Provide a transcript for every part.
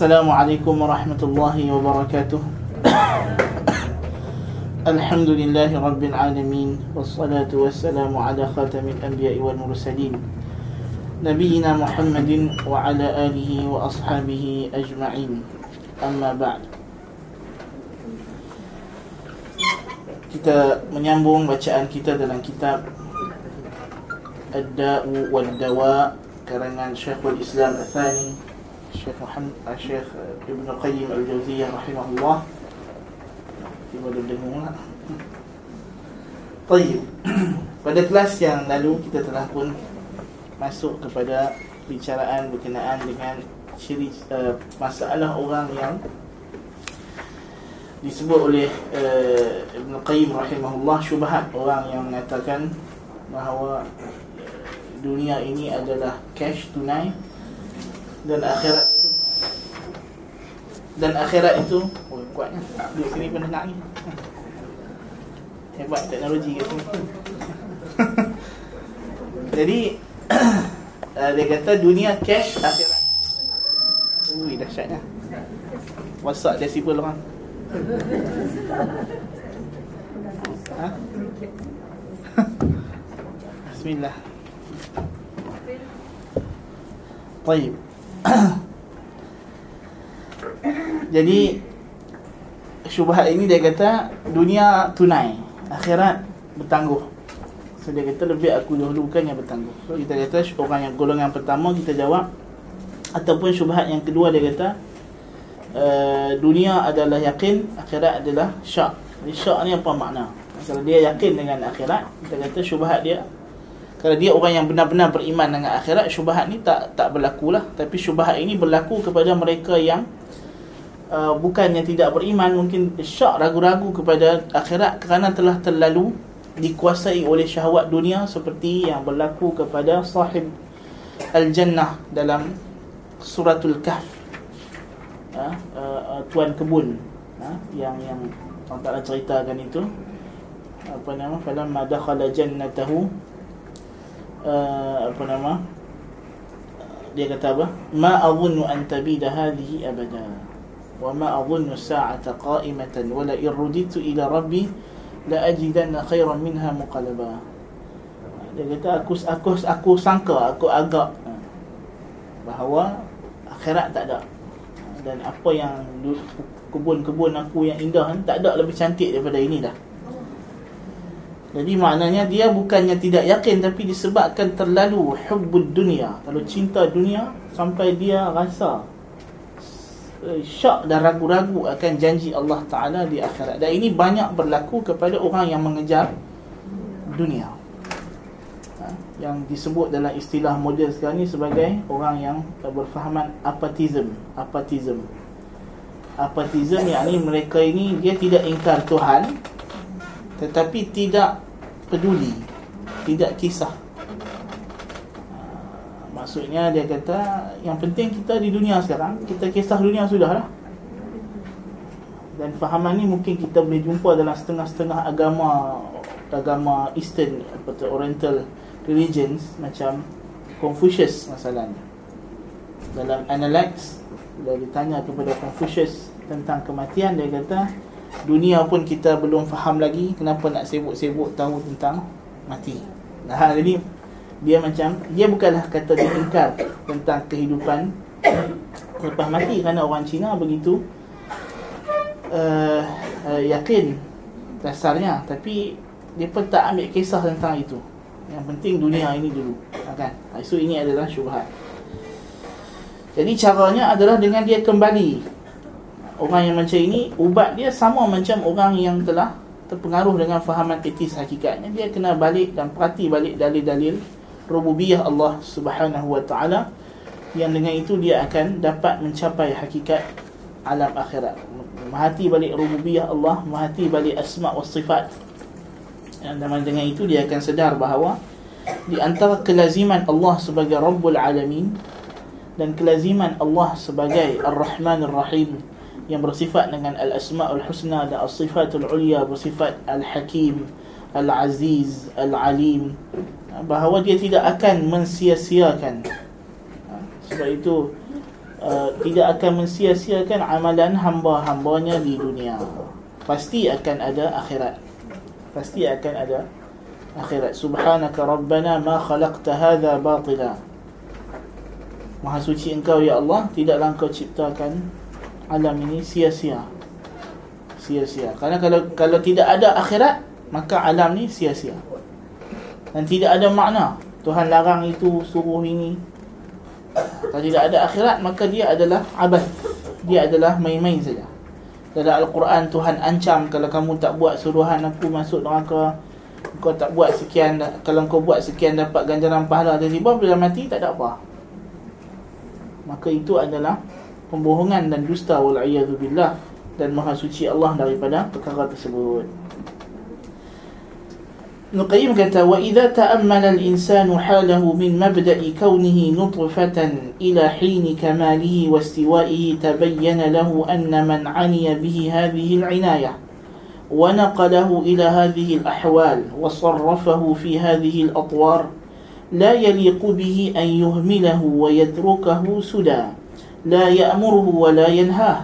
السلام عليكم ورحمة الله وبركاته الحمد لله رب العالمين والصلاة والسلام على خاتم الأنبياء والمرسلين نبينا محمد وعلى آله وأصحابه أجمعين أما بعد kita menyambung bacaan kita dalam kitab Ad-Da'u wad-Dawa karangan Syekhul Islam Al-Thani Syekh Muhammad Syekh Ibn Qayyim Al-Jauziyah rahimahullah tiba dah dengung lah Tayyib pada kelas yang lalu kita telah pun masuk kepada bicaraan berkenaan dengan ciri uh, masalah orang yang disebut oleh uh, Ibn Qayyim rahimahullah syubhat. Orang yang mengatakan bahawa dunia ini adalah cash tunai dan akhirat itu. Dan akhirat itu oh kuatnya. Duduk sini nak ni hebat teknologi kat sini. Jadi uh, dia kata dunia cash akhirat. Ui dahsyatnya. WhatsApp decibel orang ha? Bismillah. Baik Jadi Syubhat ini dia kata Dunia tunai Akhirat bertangguh. So dia kata lebih aku dahulukan yang bertangguh. So kita kata orang yang golongan pertama kita jawab. Ataupun syubhat yang kedua dia kata uh, Dunia adalah yakin Akhirat adalah syak. Jadi syak ni apa makna? Kalau dia yakin dengan akhirat Kita kata syubhat dia kalau dia orang yang benar-benar beriman dengan akhirat syubhat ni tak tak berlaku lah tapi syubhat ini berlaku kepada mereka yang uh, bukannya tidak beriman mungkin syak ragu-ragu kepada akhirat kerana telah terlalu dikuasai oleh syahwat dunia seperti yang berlaku kepada sahib al-jannah dalam suratul kahf. Uh, uh, tuan kebun. Uh, yang yang Allah Taala ceritakan itu. Apa nama? Falamma dakhala jannatahu uh, apa nama? Dia kata apa? Ma adhunnu an tabida hadhihi abada. Wa ma adhunnu as-sa'ata qa'imatan wa la irruditu ila rabbi la ajidanna khairan minha muqallaba. Dia kata aku aku aku sangka aku agak bahawa akhirat tak ada. Dan apa yang kebun-kebun aku yang indah tak ada lebih cantik daripada ini dah jadi maknanya dia bukannya tidak yakin tapi disebabkan terlalu hubbud dunia, terlalu cinta dunia sampai dia rasa syak dan ragu-ragu akan janji Allah Taala di akhirat. Dan ini banyak berlaku kepada orang yang mengejar dunia. Ha? yang disebut dalam istilah moden sekarang ni sebagai orang yang berfahaman apatism, apatism. Apatism yakni mereka ini dia tidak ingkar Tuhan tetapi tidak peduli tidak kisah. Maksudnya dia kata yang penting kita di dunia sekarang kita kisah dunia sudah lah. Dan fahaman ni mungkin kita boleh jumpa dalam setengah-setengah agama agama eastern atau oriental religions macam Confucius masalahnya. Dalam Analects bila ditanya kepada Confucius tentang kematian dia kata dunia pun kita belum faham lagi kenapa nak sibuk-sibuk tahu tentang mati. Nah, jadi dia macam dia bukanlah kata dia ingkar tentang kehidupan lepas mati kerana orang Cina begitu uh, uh, yakin dasarnya tapi dia pun tak ambil kisah tentang itu. Yang penting dunia ini dulu, kan? So ini adalah syubhat. Jadi caranya adalah dengan dia kembali orang yang macam ini ubat dia sama macam orang yang telah terpengaruh dengan fahaman etis hakikatnya. Dia kena balik dan perhati balik dalil-dalil rububiyah Allah Subhanahu wa taala yang dengan itu dia akan dapat mencapai hakikat alam akhirat. Menghati balik rububiyah Allah menghati balik asma wa sifat. Dan dengan itu dia akan sedar bahawa di antara kelaziman Allah sebagai Rabbul Alamin dan kelaziman Allah sebagai Ar-Rahman Ar-Rahim yang bersifat dengan al-asmaul husna dan as-sifatul ulia bersifat al-hakim, al-aziz, al-alim bahawa dia tidak akan mensia-siakan ha, sebab itu uh, tidak akan mensia-siakan amalan hamba-hambanya di dunia. Pasti akan ada akhirat. Pasti akan ada akhirat. Subhanaka rabbana ma khalaqta hadha batila. Maha suci engkau ya Allah, tidaklah engkau ciptakan alam ini sia-sia. Sia-sia. Karena kalau kalau tidak ada akhirat, maka alam ni sia-sia. Dan tidak ada makna. Tuhan larang itu, suruh ini, kalau tidak ada akhirat maka dia adalah abad. Dia adalah main-main saja. Dalam Al-Quran Tuhan ancam kalau kamu tak buat suruhan aku masuk neraka. Kau tak buat sekian kalau kau buat sekian dapat ganjaran pahala tiba-tiba bila mati tak ada apa. Maka itu adalah pembohongan dan dusta wal billah dan maha suci Allah daripada perkara tersebut. نقيم كتا وإذا تأمل الإنسان حاله من مبدأ كونه نطفة إلى حين كماله واستوائه تبين له أن من عني به هذه العناية ونقله إلى هذه الأحوال وصرفه في هذه الأطوار لا يليق به أن يهمله ويتركه سدى لا يأمره ولا ينهاه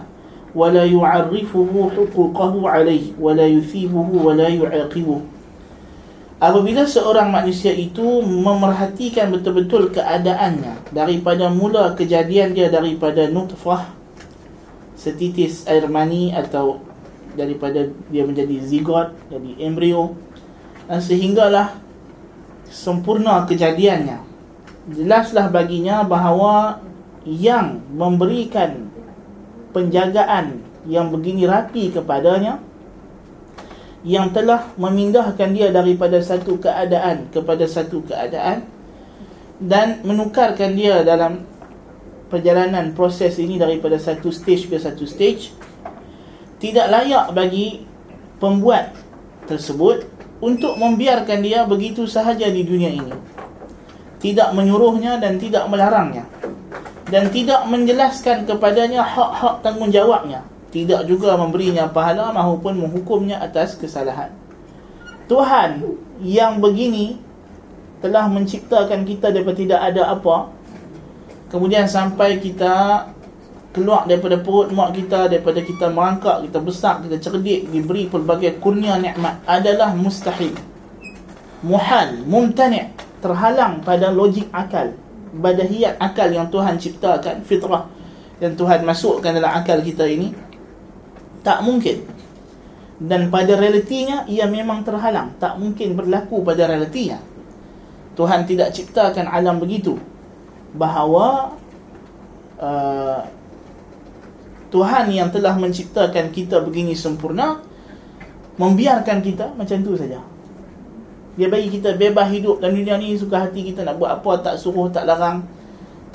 ولا يعرفه حقوقه عليه ولا يثيبه ولا يعاقبه Apabila seorang manusia itu memerhatikan betul-betul keadaannya daripada mula kejadian dia daripada nutfah setitis air mani atau daripada dia menjadi zigot, jadi embrio dan sehinggalah sempurna kejadiannya jelaslah baginya bahawa yang memberikan penjagaan yang begini rapi kepadanya yang telah memindahkan dia daripada satu keadaan kepada satu keadaan dan menukarkan dia dalam perjalanan proses ini daripada satu stage ke satu stage tidak layak bagi pembuat tersebut untuk membiarkan dia begitu sahaja di dunia ini. Tidak menyuruhnya dan tidak melarangnya dan tidak menjelaskan kepadanya hak-hak tanggungjawabnya. Tidak juga memberinya pahala maupun menghukumnya atas kesalahan. Tuhan yang begini telah menciptakan kita daripada tidak ada apa. Kemudian sampai kita keluar daripada perut mak kita daripada kita merangkak kita besar kita cerdik diberi pelbagai kurnia nikmat adalah mustahil. Muhal mumtani' terhalang pada logik akal badahiyat akal yang Tuhan ciptakan fitrah yang Tuhan masukkan dalam akal kita ini tak mungkin. Dan pada realitinya ia memang terhalang. Tak mungkin berlaku pada realitinya. Tuhan tidak ciptakan alam begitu. Bahawa uh, Tuhan yang telah menciptakan kita begini sempurna membiarkan kita macam tu saja dia bagi kita bebas hidup dalam dunia ni suka hati kita nak buat apa tak suruh tak larang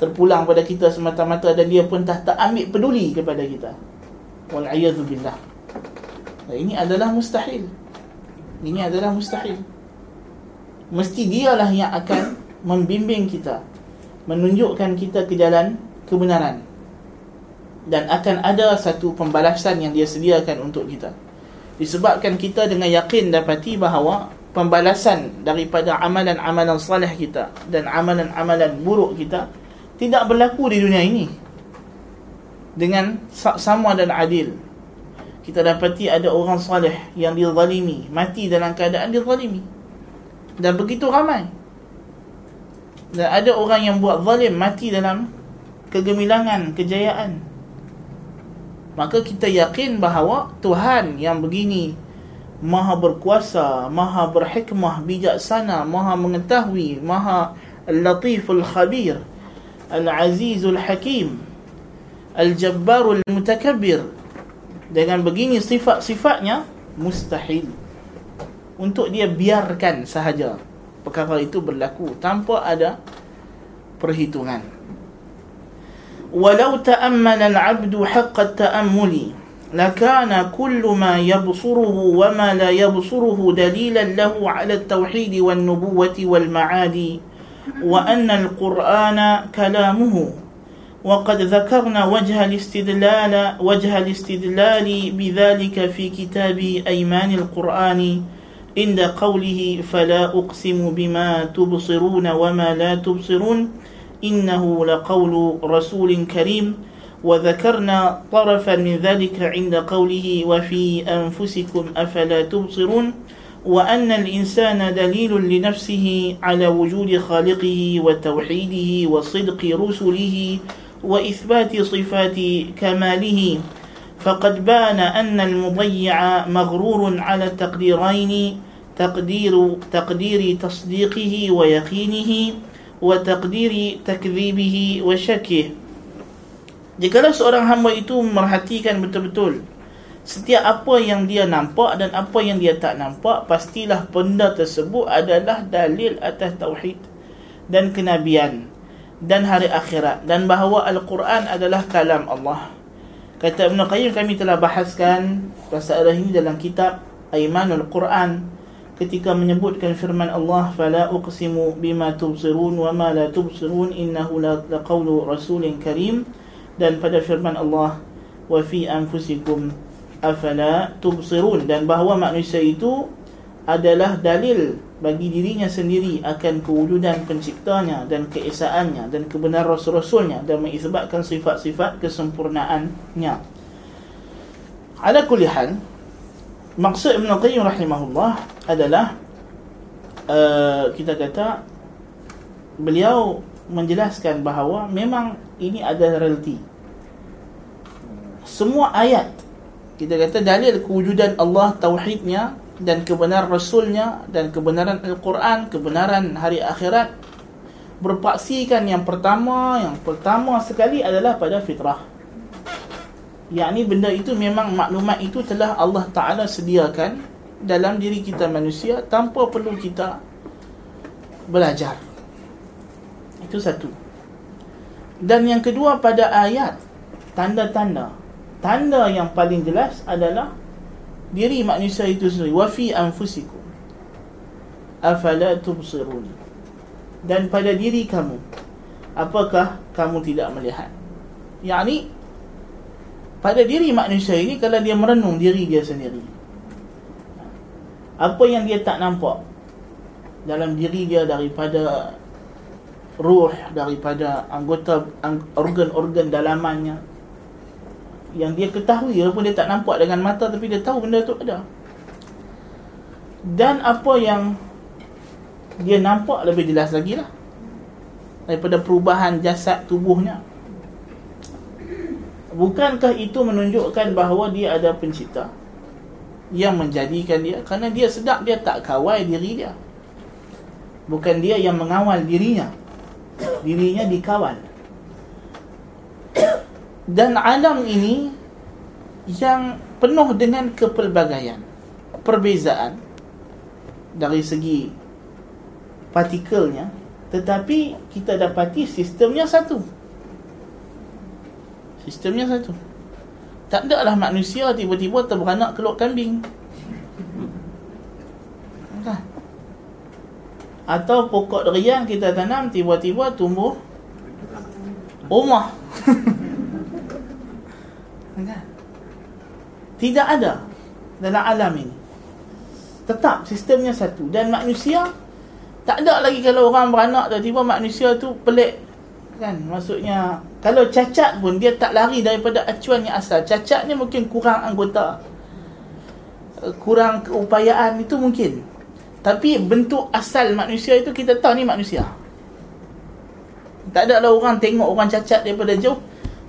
terpulang pada kita semata-mata dan dia pun tak, tak ambil peduli kepada kita. Wal'iyadu billah. Ini adalah mustahil. Ini adalah mustahil. Mesti dialah yang akan Membimbing kita Menunjukkan kita ke jalan Kebenaran. Dan akan ada satu pembalasan Yang dia sediakan untuk kita. Disebabkan kita dengan yakin Dapati bahawa Pembalasan daripada amalan-amalan salih kita Dan amalan-amalan buruk kita Tidak berlaku di dunia ini. Dengan sama dan adil. Kita dapati ada orang salih yang dizalimi mati dalam keadaan dizalimi. Dan begitu ramai. Dan ada orang yang buat zalim mati dalam kegemilangan kejayaan. Maka kita yakin bahawa Tuhan yang begini maha berkuasa maha berhikmah bijaksana maha mengetahui maha latiful khabir al-azizul hakim Al-Jabbarul Mutakabbir. Dengan begini sifat-sifatnya Mustahil. Untuk dia biarkan sahaja. Perkara itu berlaku Tanpa ada perhitungan. Walau ta'ammal al-abdu haqqa ta'ammuli لكان كل ما يبصره وما لا يبصره دليلا له على التوحيد والنبوة والمعاد وأن القرآن كلامه. وقد ذكرنا وجه الاستدلال وجه الاستدلال بذلك في كتاب أيمان القرآن. عند قوله فلا أقسم بما تبصرون وما لا تبصرون إنه لقول رسول كريم. وذكرنا طرفا من ذلك عند قوله وفي أنفسكم أفلا تبصرون وأن الإنسان دليل لنفسه على وجود خالقه وتوحيده وصدق رسله وإثبات صفات كماله. فقد بان أن المضيع مغرور على التقديرين تقدير تقدير تصديقه ويقينه وتقدير تكذيبه وشكه. Jikalau seorang hamba itu merhatikan betul-betul setiap apa yang dia nampak dan apa yang dia tak nampak, pastilah benda tersebut adalah dalil atas tauhid dan kenabian dan hari akhirat dan bahawa Al-Quran adalah kalam Allah. Kata Ibn Qayyim kami telah bahaskan masalah ini dalam kitab Aimanul Quran ketika menyebutkan firman Allah fala uqsimu bima tubsirun wa ma la tubsirun innahu la qawlu rasulin karim dan pada firman Allah wa fi anfusikum afala tubsirun dan bahawa manusia itu adalah dalil bagi dirinya sendiri akan kewujudan penciptanya dan keesaannya dan kebenaran rasul-rasulnya dan mengisbatkan sifat-sifat kesempurnaannya. Ala kulli hal, maksud Ibn Qayyim rahimahullah adalah uh, kita kata beliau menjelaskan bahawa memang ini adalah realiti semua ayat kita kata dalil kewujudan Allah tauhidnya dan kebenaran rasulnya dan kebenaran al-Quran kebenaran hari akhirat berpaksikan yang pertama yang pertama sekali adalah pada fitrah. Yakni benda itu memang maklumat itu telah Allah Taala sediakan dalam diri kita manusia tanpa perlu kita belajar. Itu satu dan yang kedua pada ayat tanda-tanda. Tanda yang paling jelas adalah diri manusia itu sendiri. Wa fi anfusikum afala tubsirun. Dan pada diri kamu apakah kamu tidak melihat? Yakni pada diri manusia ini kalau dia merenung diri dia sendiri apa yang dia tak nampak dalam diri dia daripada ruh daripada anggota organ-organ dalamannya. Yang dia ketahui walaupun dia tak nampak dengan mata tapi dia tahu benda tu ada. Dan apa yang dia nampak lebih jelas lagi lah. Daripada perubahan jasad tubuhnya. Bukankah itu menunjukkan bahawa dia ada pencipta? Yang menjadikan dia. Kerana dia sedap dia tak kawal diri dia. Bukan dia yang mengawal dirinya dirinya dikawal dan alam ini yang penuh dengan kepelbagaian perbezaan dari segi partikelnya tetapi kita dapati sistemnya satu. Sistemnya satu. Tak ada lah manusia tiba-tiba terberanak keluar kambing. Kan atau pokok durian kita tanam tiba-tiba tumbuh rumah. Tidak ada dalam alam ini. Tetap sistemnya satu. Dan manusia tak ada lagi kalau orang beranak tiba-tiba manusia tu pelik. Kan? Maksudnya kalau cacat pun dia tak lari daripada acuan yang asal. Cacatnya mungkin kurang anggota. Kurang keupayaan itu mungkin tapi bentuk asal manusia itu kita tahu ni manusia. Tak ada lah orang tengok orang cacat daripada jauh.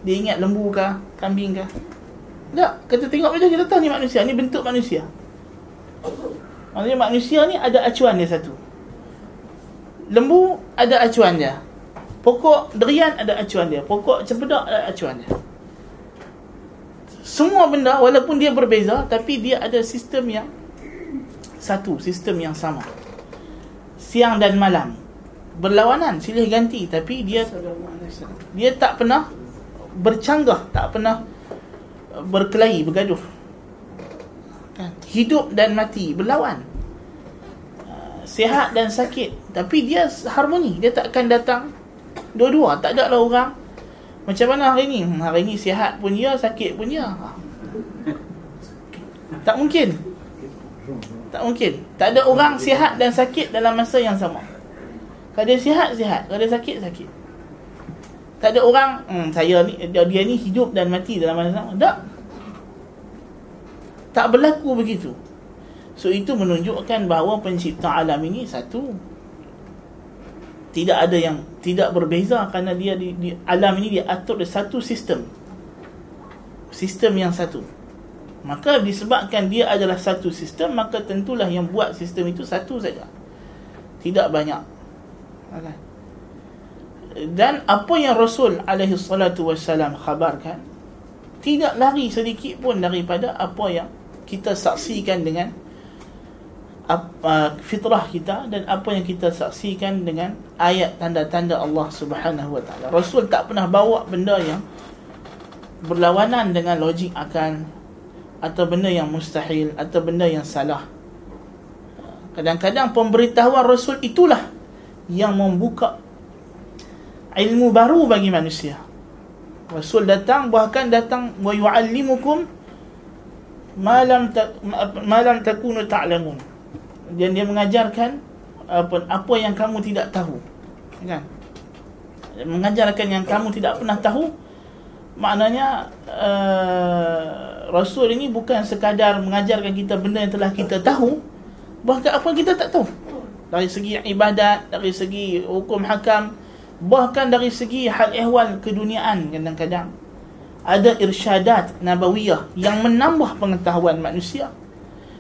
Dia ingat lembu ke, kambing ke. Tak, kita tengok macam kita tahu ni manusia. Ni bentuk manusia. Maksudnya manusia ni ada acuan dia satu. Lembu ada acuan dia. Pokok derian ada acuan dia. Pokok cempedak ada acuan dia. Semua benda walaupun dia berbeza tapi dia ada sistem yang satu sistem yang sama. Siang dan malam. Berlawanan silih ganti tapi dia dia tak pernah bercanggah tak pernah berkelahi bergaduh. Kan? hidup dan mati berlawan. Uh, sihat dan sakit. Tapi dia harmoni dia tak akan datang dua-dua. Tak ada lah orang macam mana hari ni? Hari ni sihat pun dia sakit pun dia tak mungkin tak mungkin. Tak ada orang sihat dan sakit dalam masa yang sama. Kalau dia sihat, sihat. Kalau dia sakit, sakit. Tak ada orang, hmm, saya ni dia, dia ni hidup dan mati dalam masa sama. Tak. Tak berlaku begitu. So itu menunjukkan bahawa pencipta alam ini satu. Tidak ada yang tidak berbeza kerana dia di, di alam ini dia atur satu sistem. Sistem yang satu. Maka disebabkan dia adalah satu sistem, maka tentulah yang buat sistem itu satu saja. Tidak banyak. Dan apa yang Rasul alaihi salatu wasallam khabarkan tidak lari sedikit pun daripada apa yang kita saksikan dengan uh, fitrah kita dan apa yang kita saksikan dengan ayat tanda-tanda Allah Subhanahu wa taala. Rasul tak pernah bawa benda yang berlawanan dengan logik akal atau benda yang mustahil atau benda yang salah. Kadang-kadang pemberitahuan Rasul itulah yang membuka ilmu baru bagi manusia. Rasul datang bahkan datang wa yu'allimukum ma lam ta, ma lam takunu ta'lamun. Dan dia mengajarkan apa apa yang kamu tidak tahu. Kan? Mengajarkan yang kamu tidak pernah tahu maknanya uh, Rasul ini bukan sekadar mengajarkan kita benda yang telah kita tahu. Bahkan apa kita tak tahu. Dari segi ibadat dari segi hukum hakam bahkan dari segi hal ehwal keduniaan kadang-kadang. Ada irsyadat nabawiyah yang menambah pengetahuan manusia.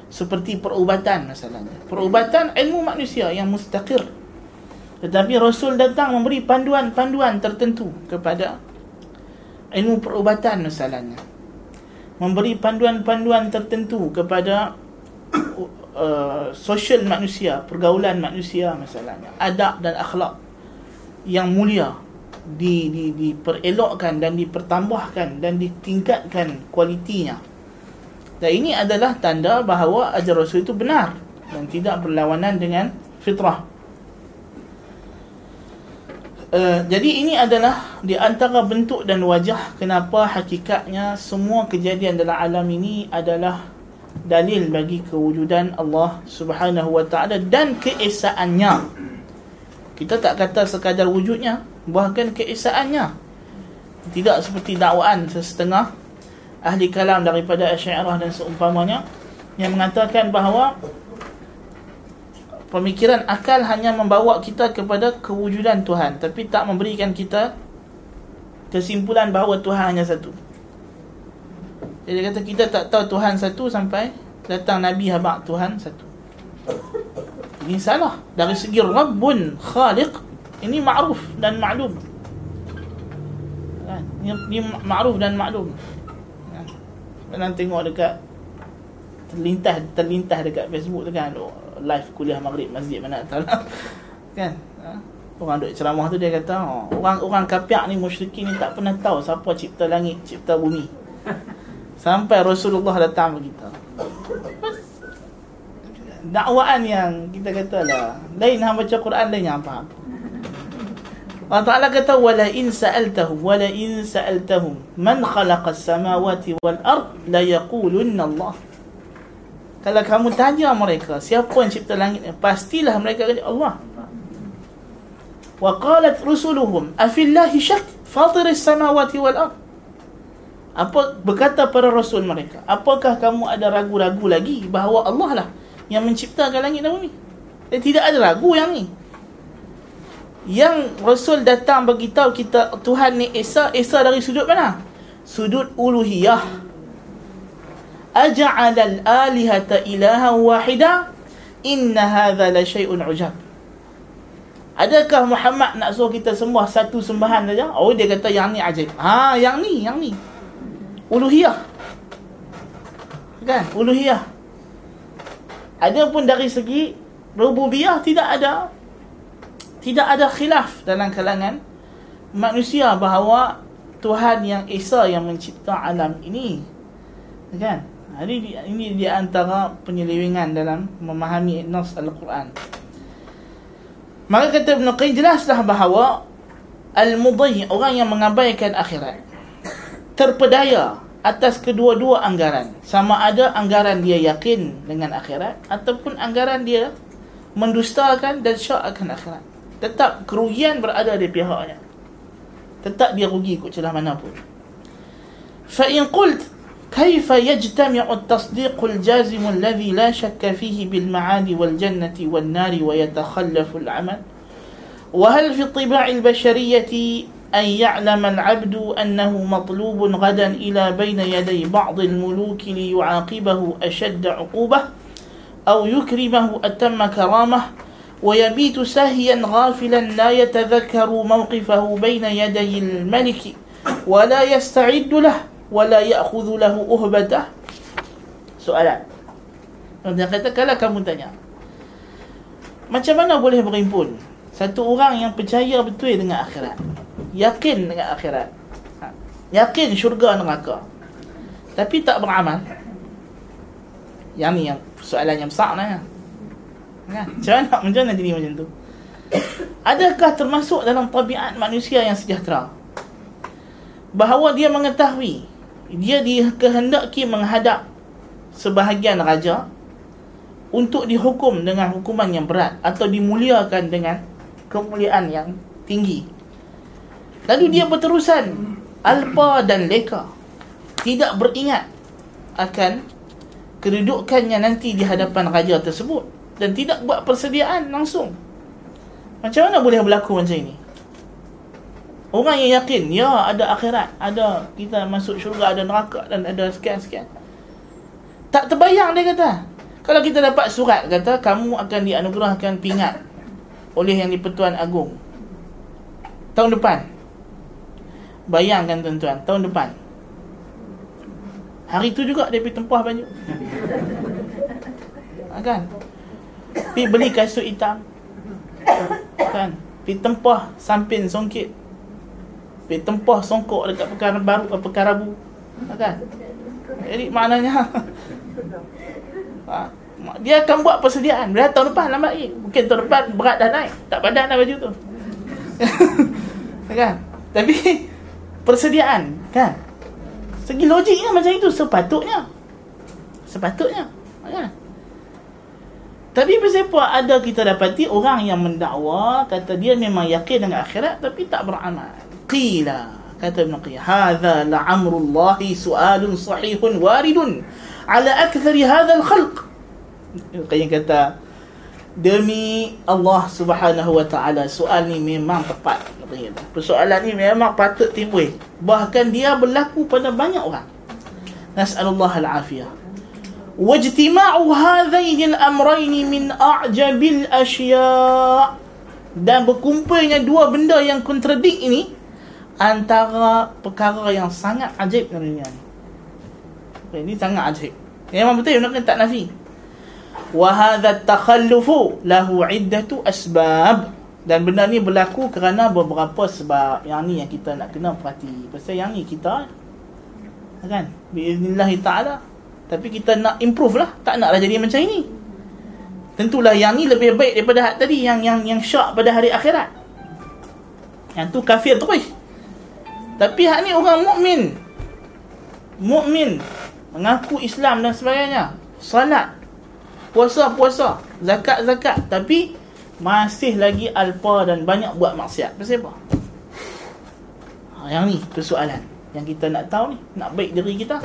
Seperti perubatan masalahnya. Perubatan ilmu manusia yang mustaqir. Tetapi Rasul datang memberi panduan-panduan tertentu kepada ilmu perubatan masalahnya memberi panduan-panduan tertentu kepada uh, sosial manusia pergaulan manusia masalahnya. Adab dan akhlak yang mulia di, di, diperelokkan dan dipertambahkan dan ditingkatkan kualitinya. Dan ini adalah tanda bahawa ajar Rasul itu benar dan tidak berlawanan dengan fitrah Uh, jadi ini adalah di antara bentuk dan wajah kenapa hakikatnya semua kejadian dalam alam ini adalah dalil bagi kewujudan Allah Subhanahu wa taala dan keesaannya. Kita tak kata sekadar wujudnya bahkan keesaannya. Tidak seperti dakwaan sesetengah ahli kalam daripada Asy'ariyah dan seumpamanya yang mengatakan bahawa pemikiran akal hanya membawa kita kepada kewujudan Tuhan tapi tak memberikan kita kesimpulan bahawa Tuhan hanya satu. Jadi kata kita tak tahu Tuhan satu sampai datang Nabi habaq Tuhan satu. Ini salah dari segi Rabbun Khaliq ini ma'ruf dan maklum. Kan? Ini, ini ma'ruf dan maklum. Kan? Pernah tengok dekat terlintas terlintas dekat Facebook tu kan live kuliah maghrib masjid mana tahu lah. kan? Ha? orang duk ceramah tu dia kata oh, orang orang kafir ni musyrikin ni tak pernah tahu siapa cipta langit cipta bumi. Sampai Rasulullah datang beritahu dakwaan yang kita kata lah lain hang baca Quran lain yang faham Allah Ta'ala kata wala in sa'altahum wala in sa'altahum man khalaqa as-samawati wal ard la yaqulunna Allah kalau kamu tanya mereka siapa yang cipta langit pastilah mereka kata Allah wa qalat rusuluhum afillahi syak fatir as-samawati wal ard apa berkata para rasul mereka apakah kamu ada ragu-ragu lagi bahawa Allah lah yang menciptakan langit dan bumi. Dan tidak ada ragu yang ni. Yang Rasul datang bagi tahu kita Tuhan ni Esa, Esa dari sudut mana? Sudut uluhiyah. Al-alihata ilaha wahida inna hadha la syai'un ujab. Adakah Muhammad nak suruh kita sembah satu sembahan saja? Oh dia kata yang ni ajaib. Ha, yang ni, yang ni. Uluhiyah. Kan? Uluhiyah. Ada pun dari segi rububiyah tidak ada tidak ada khilaf dalam kalangan manusia bahawa Tuhan yang Esa yang mencipta alam ini kan ini ini di antara penyelewengan dalam memahami nas al-Quran. Maka kata Ibn Qayyim jelaslah bahawa al-mudayyi orang yang mengabaikan akhirat terpedaya atas kedua-dua anggaran. Sama ada anggaran dia yakin dengan akhirat ataupun anggaran dia mendustakan dan syak akan akhirat. Tetap kerugian berada di pihaknya. Tetap dia rugi ikut celah mana pun. Fa in qult كيف يجتمع التصديق الجازم الذي لا شك فيه بالمعاد والجنة والنار ويتخلف العمل؟ وهل في الطباع البشرية أن يعلم العبد أنه مطلوب غدا إلى بين يدي بعض الملوك ليعاقبه أشد عقوبة أو يكرمه أتم كرامة ويبيت ساهيا غافلا لا يتذكر موقفه بين يدي الملك ولا يستعد له؟ wala ya'khudhu lahu uhbatah? Soalan. Dia kata kalau kamu tanya macam mana boleh berhimpun satu orang yang percaya betul dengan akhirat yakin dengan akhirat? Ha. Yakin syurga neraka. Tapi tak beramal. Yang ni yang soalan yang besar lah. Kan macam mana macam mana jadi macam tu? Adakah termasuk dalam tabiat manusia yang sejahtera? Bahawa dia mengetahui dia dikehendaki menghadap sebahagian raja untuk dihukum dengan hukuman yang berat atau dimuliakan dengan kemuliaan yang tinggi lalu dia berterusan alpa dan leka tidak beringat akan kedudukannya nanti di hadapan raja tersebut dan tidak buat persediaan langsung. Macam mana boleh berlaku macam ini? Orang yang yakin, ya ada akhirat, ada kita masuk syurga, ada neraka dan ada sekian-sekian. Tak terbayang dia kata. Kalau kita dapat surat kata kamu akan dianugerahkan pingat oleh yang di-Pertuan Agong. Tahun depan. Bayangkan tuan-tuan, tahun depan. Hari tu juga dia pergi tempah baju. Ha, kan? Pergi beli kasut hitam Kan Pergi tempah sampin songkit Pergi tempah songkok dekat perkara baru apa perkara bu. Kan? Jadi maknanya ha, Dia akan buat persediaan. Bila tahun depan lambat lagi. Mungkin tahun depan berat dah naik. Tak padan dah baju tu. Kan? Tapi Persediaan. Kan? Segi logiknya macam itu. Sepatutnya. Sepatutnya. Kan? Tapi apa ada kita dapati orang yang mendakwa kata dia memang yakin dengan akhirat tapi tak beramal qila. Kata Ibn Qayyim hadza la amrullahi Allah su'alun sahihun waridun ala akthari hadha al-khalq Ibn Qayyim kata demi Allah Subhanahu wa taala soal ni memang tepat. Persoalan ni memang patut timbul. Bahkan dia berlaku pada banyak orang. Nas'alullah al-afiyah. Wajtima'u hadhain al-amrayn min a'jabil asya' dan berkumpulnya dua benda yang kontradik ini antara perkara yang sangat ajaib dalam dunia ni. Okay, ini sangat ajaib. Memang betul nak tak nafi. Wa hadha takhallufu lahu iddatu asbab dan benda ni berlaku kerana beberapa sebab. Yang ni yang kita nak kena perhati. Pasal yang ni kita kan biiznillah taala tapi kita nak improve lah Tak naklah jadi macam ini Tentulah yang ni lebih baik daripada hak tadi Yang yang yang syak pada hari akhirat Yang tu kafir terus Tapi hak ni orang mukmin, mukmin Mengaku Islam dan sebagainya. Salat Puasa-puasa Zakat-zakat Tapi Masih lagi alpa dan banyak buat maksiat. Pasal apa? Ha, yang ni persoalan Yang kita nak tahu ni Nak baik diri kita.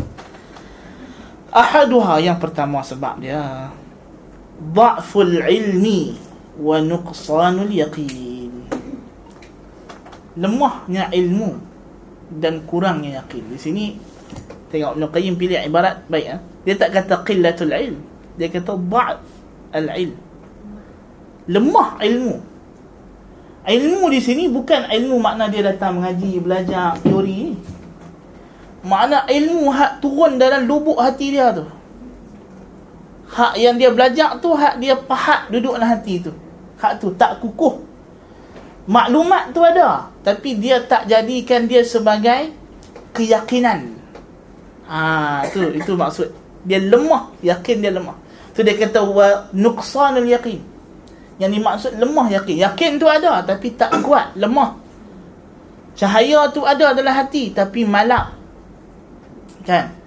Ahaduha yang pertama sebab dia Dha'ful ilmi Wa nuqsanul yaqin. Lemahnya ilmu Dan kurangnya yakin. Di sini Tengok Ibn Qayyim pilih ibarat baik ya? Dia tak kata qillatul ilm. Dia kata dha'f al-ilm. Lemah ilmu. Ilmu di sini bukan ilmu makna dia datang mengaji, belajar teori Makna ilmu hak turun dalam lubuk hati dia tu. Hak yang dia belajar tu Hak dia pahat duduk dalam hati tu. Hak tu tak kukuh Maklumat tu ada Tapi dia tak jadikan dia sebagai Keyakinan ha, tu Itu maksud Dia lemah Yakin dia lemah Tu dia kata wa Nuqsanul yakin Yang dimaksud lemah yakin Yakin tu ada Tapi tak kuat Lemah Cahaya tu ada dalam hati Tapi malak kan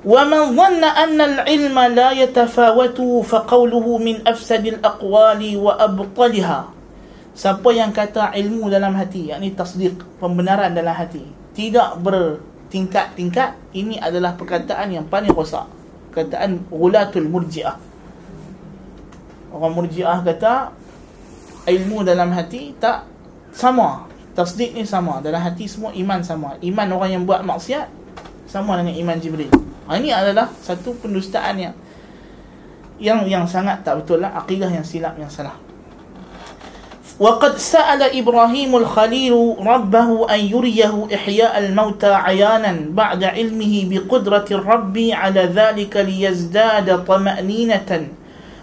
ومن ظن أن العلم لا يتفاوت فقوله من أفسد الأقوال وأبطلها siapa yang kata ilmu dalam hati yakni tasdiq pembenaran dalam hati tidak bertingkat-tingkat ini adalah perkataan yang paling rosak. Perkataan ulatul murjiah. Orang murjiah kata ilmu dalam hati tak sama. Tasdik ni sama. Dalam hati semua iman sama. Iman orang yang buat maksiat sama dengan iman Jibril. Ha, ini adalah satu pendustaan yang yang yang sangat tak betul lah. Akidah yang silap yang salah وقد سأل إبراهيم الخليل ربه أن يريه إحياء الموتى عيانا بعد علمه بقدرة الرب على ذلك ليزداد طمأنينة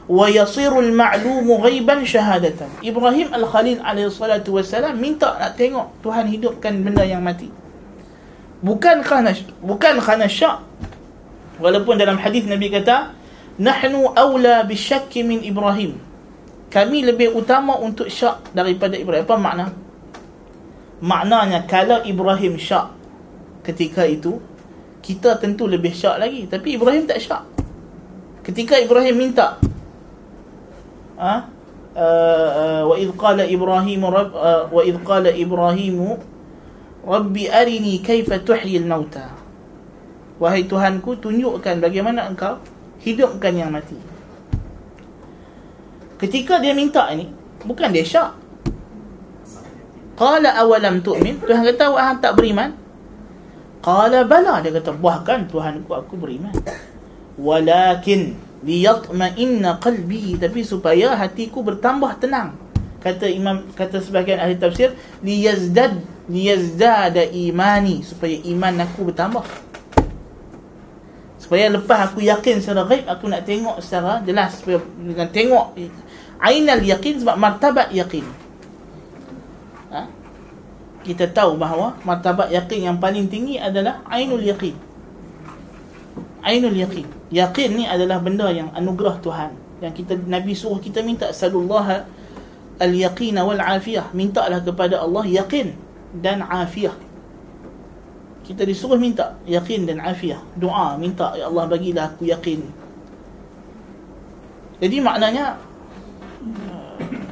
ويصير المعلوم غيبا شهادة. إبراهيم الخليل عليه الصلاة والسلام nak tengok Tuhan hidupkan benda yang mati. Bukan kerana bukan kerana syak walaupun dalam hadis Nabi kata nahnu aula bisyakki min Ibrahim. Kami lebih utama untuk syak daripada Ibrahim. Apa makna? Maknanya kalau Ibrahim syak ketika itu, kita tentu lebih syak lagi. Tapi Ibrahim tak syak. Ketika Ibrahim minta, ha? Uh, uh, wa idh qala Ibrahim rab, uh, wa idh qala Ibrahim Rabbi arini kaifa tuhyi al-mauta. Wahai Tuhanku, tunjukkan bagaimana engkau hidupkan yang mati. Ketika dia minta ini Bukan dia syak. Qala awalam tu'min? Tuhan kata wahang tak beriman? Qala bala. Dia kata bahkan Tuhan ku aku beriman. Walakin Liyatma'inna qalbi. Tapi supaya hatiku bertambah tenang. Kata imam Kata sebagian ahli tafsir Liyazdad Liyazdada imani. Supaya iman aku bertambah. Supaya lepas aku yakin secara gaib Aku nak tengok secara jelas. Supaya dengan tengok Ainal yakin sebab martabat yakin. Ha? Kita tahu bahawa martabat yakin yang paling tinggi adalah ainul yakin. Ainul yakin. Yakin ni adalah benda yang anugerah Tuhan. Yang kita Nabi suruh kita minta sallallahu al-yaqin wal afiyah. Mintalah kepada Allah yakin dan afiyah. Kita disuruh minta yakin dan afiyah. Doa minta ya Allah bagilah aku yakin. Jadi maknanya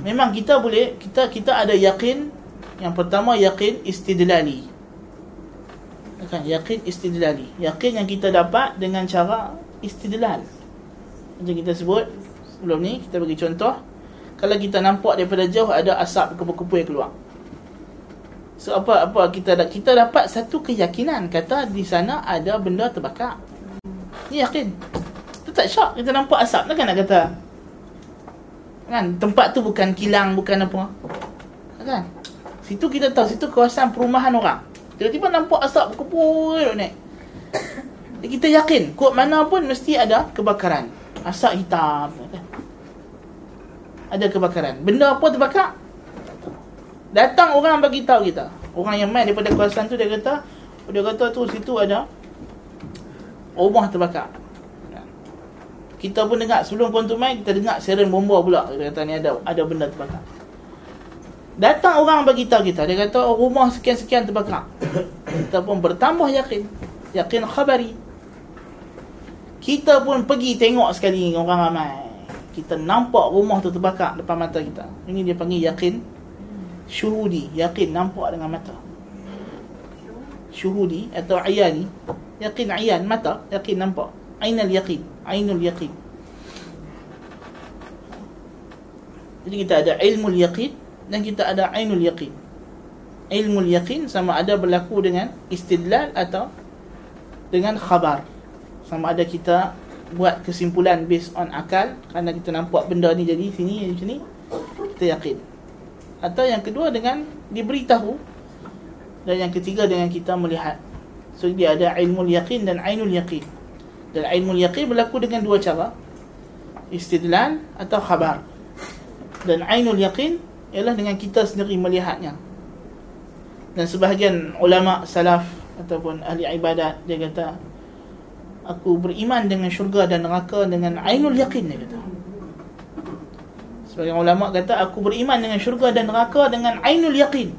memang kita boleh kita kita ada yakin yang pertama yakin istidlali. Kan yakin istidlali. Yakin yang kita dapat dengan cara istidlal. Macam kita sebut sebelum ni kita bagi contoh kalau kita nampak daripada jauh ada asap kupu-kupu yang keluar. So apa apa kita kita dapat satu keyakinan kata di sana ada benda terbakar. Ni yakin. Tu tak syak kita nampak asap kan nak kata kan? Tempat tu bukan kilang bukan apa. Kan? Situ kita tahu situ kawasan perumahan orang. Tiba-tiba nampak asap berkumpul ni kita yakin kot mana pun mesti ada kebakaran. Asap hitam kan? ada kebakaran. Benda apa terbakar? Datang orang bagi tahu kita. Orang yang main daripada kawasan tu dia kata dia kata tu situ ada rumah terbakar kita pun dengar. Sebelum kontu main kita dengar siren bomba pula. Dia kata ni ada ada benda terbakar. Datang orang bagi tahu kita. Dia kata oh, rumah sekian-sekian terbakar. Kita pun bertambah yakin. Yakin khabari. Kita pun pergi tengok sekali orang ramai. Kita nampak rumah tu terbakar depan mata kita. Ini dia panggil yakin syuhudi yakin nampak dengan mata. Syuhudi atau ayani. Yakin ayan mata. Yakin nampak ainal yaqin. Ainul yaqin. Jadi kita ada ilmu yaqin dan kita ada ainul yaqin. Ilmu yaqin sama ada berlaku dengan istidlal atau dengan khabar. Sama ada kita buat kesimpulan based on akal kerana kita nampak benda ni jadi sini jadi sini kita yakin. Atau yang kedua dengan diberitahu. Dan yang ketiga dengan kita melihat. So dia ada ilmu yaqin dan ainul yaqin dan ilmu yaqin berlaku dengan dua cara. Istidlal atau khabar. Dan ainul yaqin ialah dengan kita sendiri melihatnya. Dan sebahagian ulama salaf ataupun ahli ibadat dia kata aku beriman dengan syurga dan neraka dengan ainul yaqin dia kata. Sebagian ulama kata aku beriman dengan syurga dan neraka dengan ainul yaqin.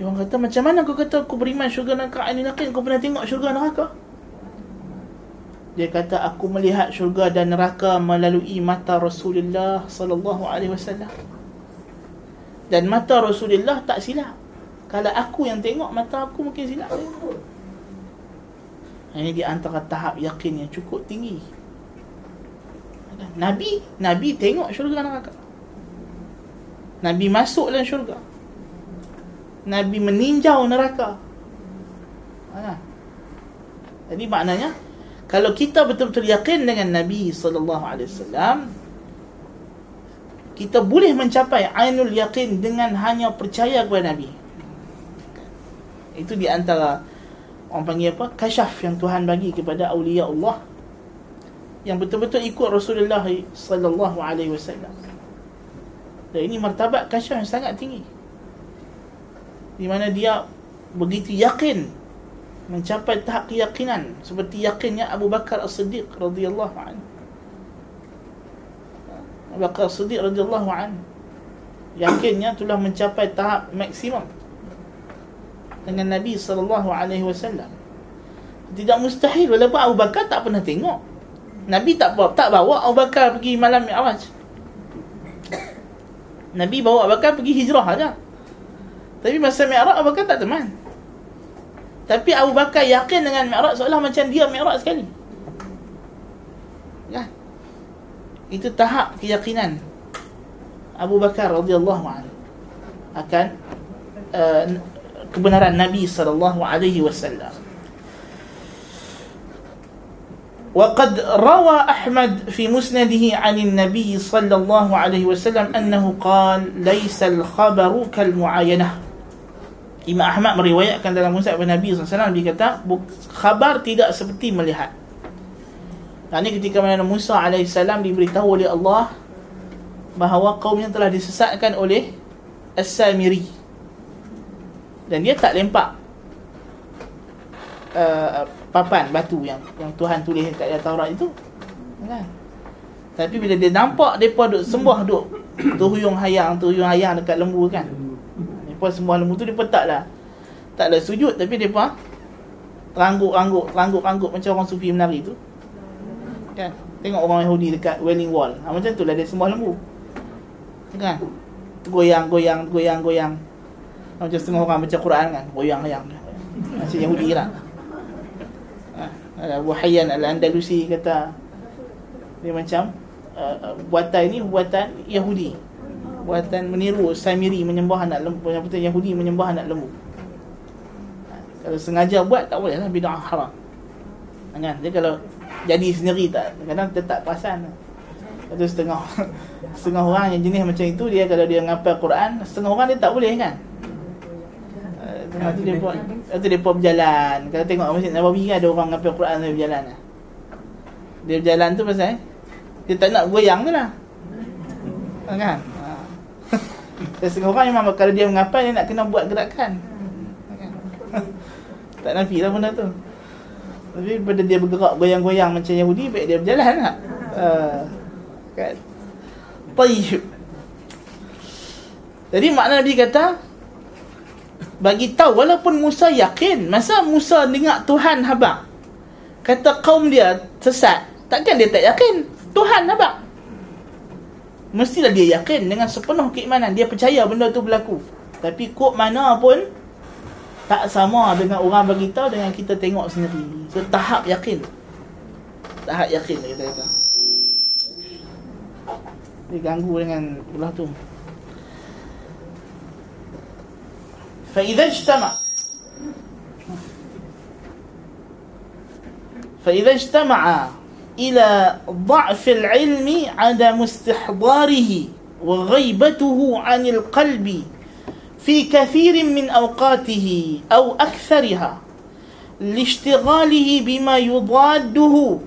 Dia orang kata macam mana kau kata aku beriman syurga dan neraka kau pernah tengok syurga dan neraka dia kata aku melihat syurga dan neraka melalui mata Rasulullah sallallahu alaihi wasallam. dan mata Rasulullah tak silap. Kalau aku yang tengok mata aku mungkin silap. Ini di antara tahap yakin yang cukup tinggi. Nabi Nabi tengok syurga neraka. Nabi masuk dalam syurga. Nabi meninjau neraka. Ha. Jadi maknanya Kalau kita betul-betul yakin dengan Nabi SAW Kita boleh mencapai Ainul yakin dengan hanya percaya kepada Nabi Itu di antara Orang panggil apa? Kasyaf yang Tuhan bagi kepada awliya Allah yang betul-betul ikut Rasulullah sallallahu alaihi wasallam. Dan ini martabat kasyaf yang sangat tinggi. Di mana dia begitu yakin mencapai tahap keyakinan seperti yakinnya Abu Bakar As-Siddiq radhiyallahu anhu. Abu Bakar As-Siddiq radhiyallahu anhu yakinnya telah mencapai tahap maksimum dengan Nabi sallallahu alaihi wasallam. Tidak mustahil walaupun Abu Bakar tak pernah tengok Nabi tak bawa, tak bawa Abu Bakar pergi malam Mi'raj. Nabi bawa Abu Bakar pergi hijrah saja. Tapi masa Mi'raj Abu Bakar tak teman. Tapi Abu Bakar yakin dengan Mi'raj seolah macam dia Mi'raj sekali. Ya. Itu tahap keyakinan Abu Bakar radhiyallahu anhu akan uh, kebenaran Nabi sallallahu alaihi wasallam. وقد روى أحمد في مسنده عن النبي صلى الله عليه وسلم أنه قال ليس الخبر كالمعاينة Imam Ahmad meriwayatkan dalam musnad Nabi SAW dia kata khabar tidak seperti melihat. Dan ini ketika mana Musa AS diberitahu oleh Allah bahawa kaumnya telah disesatkan oleh As-Samiri. Dan dia tak lempak uh, papan batu yang yang Tuhan tulis kat dalam Taurat itu kan tapi bila dia nampak depa duk sembah duk tuhuyung hayang tuhuyung hayang dekat lembu kan depa sembah lembu tu depa taklah taklah sujud tapi depa rangguk-rangguk rangguk-rangguk macam orang sufi menari tu. Kan? Tengok orang Yahudi dekat Wailing Wall. Ha, macam tu lah dia sembah lembu. Kan? Goyang goyang goyang goyang macam setengah orang baca Quran kan? Goyang hayang macam Yahudi lah. Abu Hayyan Al-Andalusi kata dia macam uh, buatan ini buatan Yahudi buatan meniru Samiri menyembah anak lembu yang betul Yahudi menyembah anak lembu kalau sengaja buat tak boleh lah bid'ah haram. Kan? Dia kalau jadi sendiri tak kadang tak perasan. Itu setengah setengah orang yang jenis macam itu dia kalau dia ngapal Quran setengah orang dia tak boleh kan? Lepas tu dia buat Lepas dia berjalan. Kalau tengok Masjid Nabawi kan Ada orang ngapil Quran Dia berjalan lah. Dia berjalan tu pasal Dia tak nak goyang tu lah. Kan. Dan setengah orang memang Kalau dia mengapal Dia nak kena buat gerakan. Kan? Tak nafi lah benda tu. Tapi pada dia bergerak Goyang-goyang macam Yahudi Baik dia berjalan lah. Uh, Kan? Tayyib. Jadi makna Nabi kata bagi tahu walaupun Musa yakin masa Musa dengar Tuhan habaq kata kaum dia sesat takkan dia tak yakin Tuhan habaq mestilah dia yakin dengan sepenuh keimanan dia percaya benda tu berlaku tapi kok mana pun tak sama dengan orang bagi tahu dengan kita tengok sendiri so tahap yakin tahap yakin kita kata dia ganggu dengan belah tu فإذا اجتمع فإذا اجتمع إلى ضعف العلم عدم استحضاره وغيبته عن القلب في كثير من أوقاته أو أكثرها لاشتغاله بما يضاده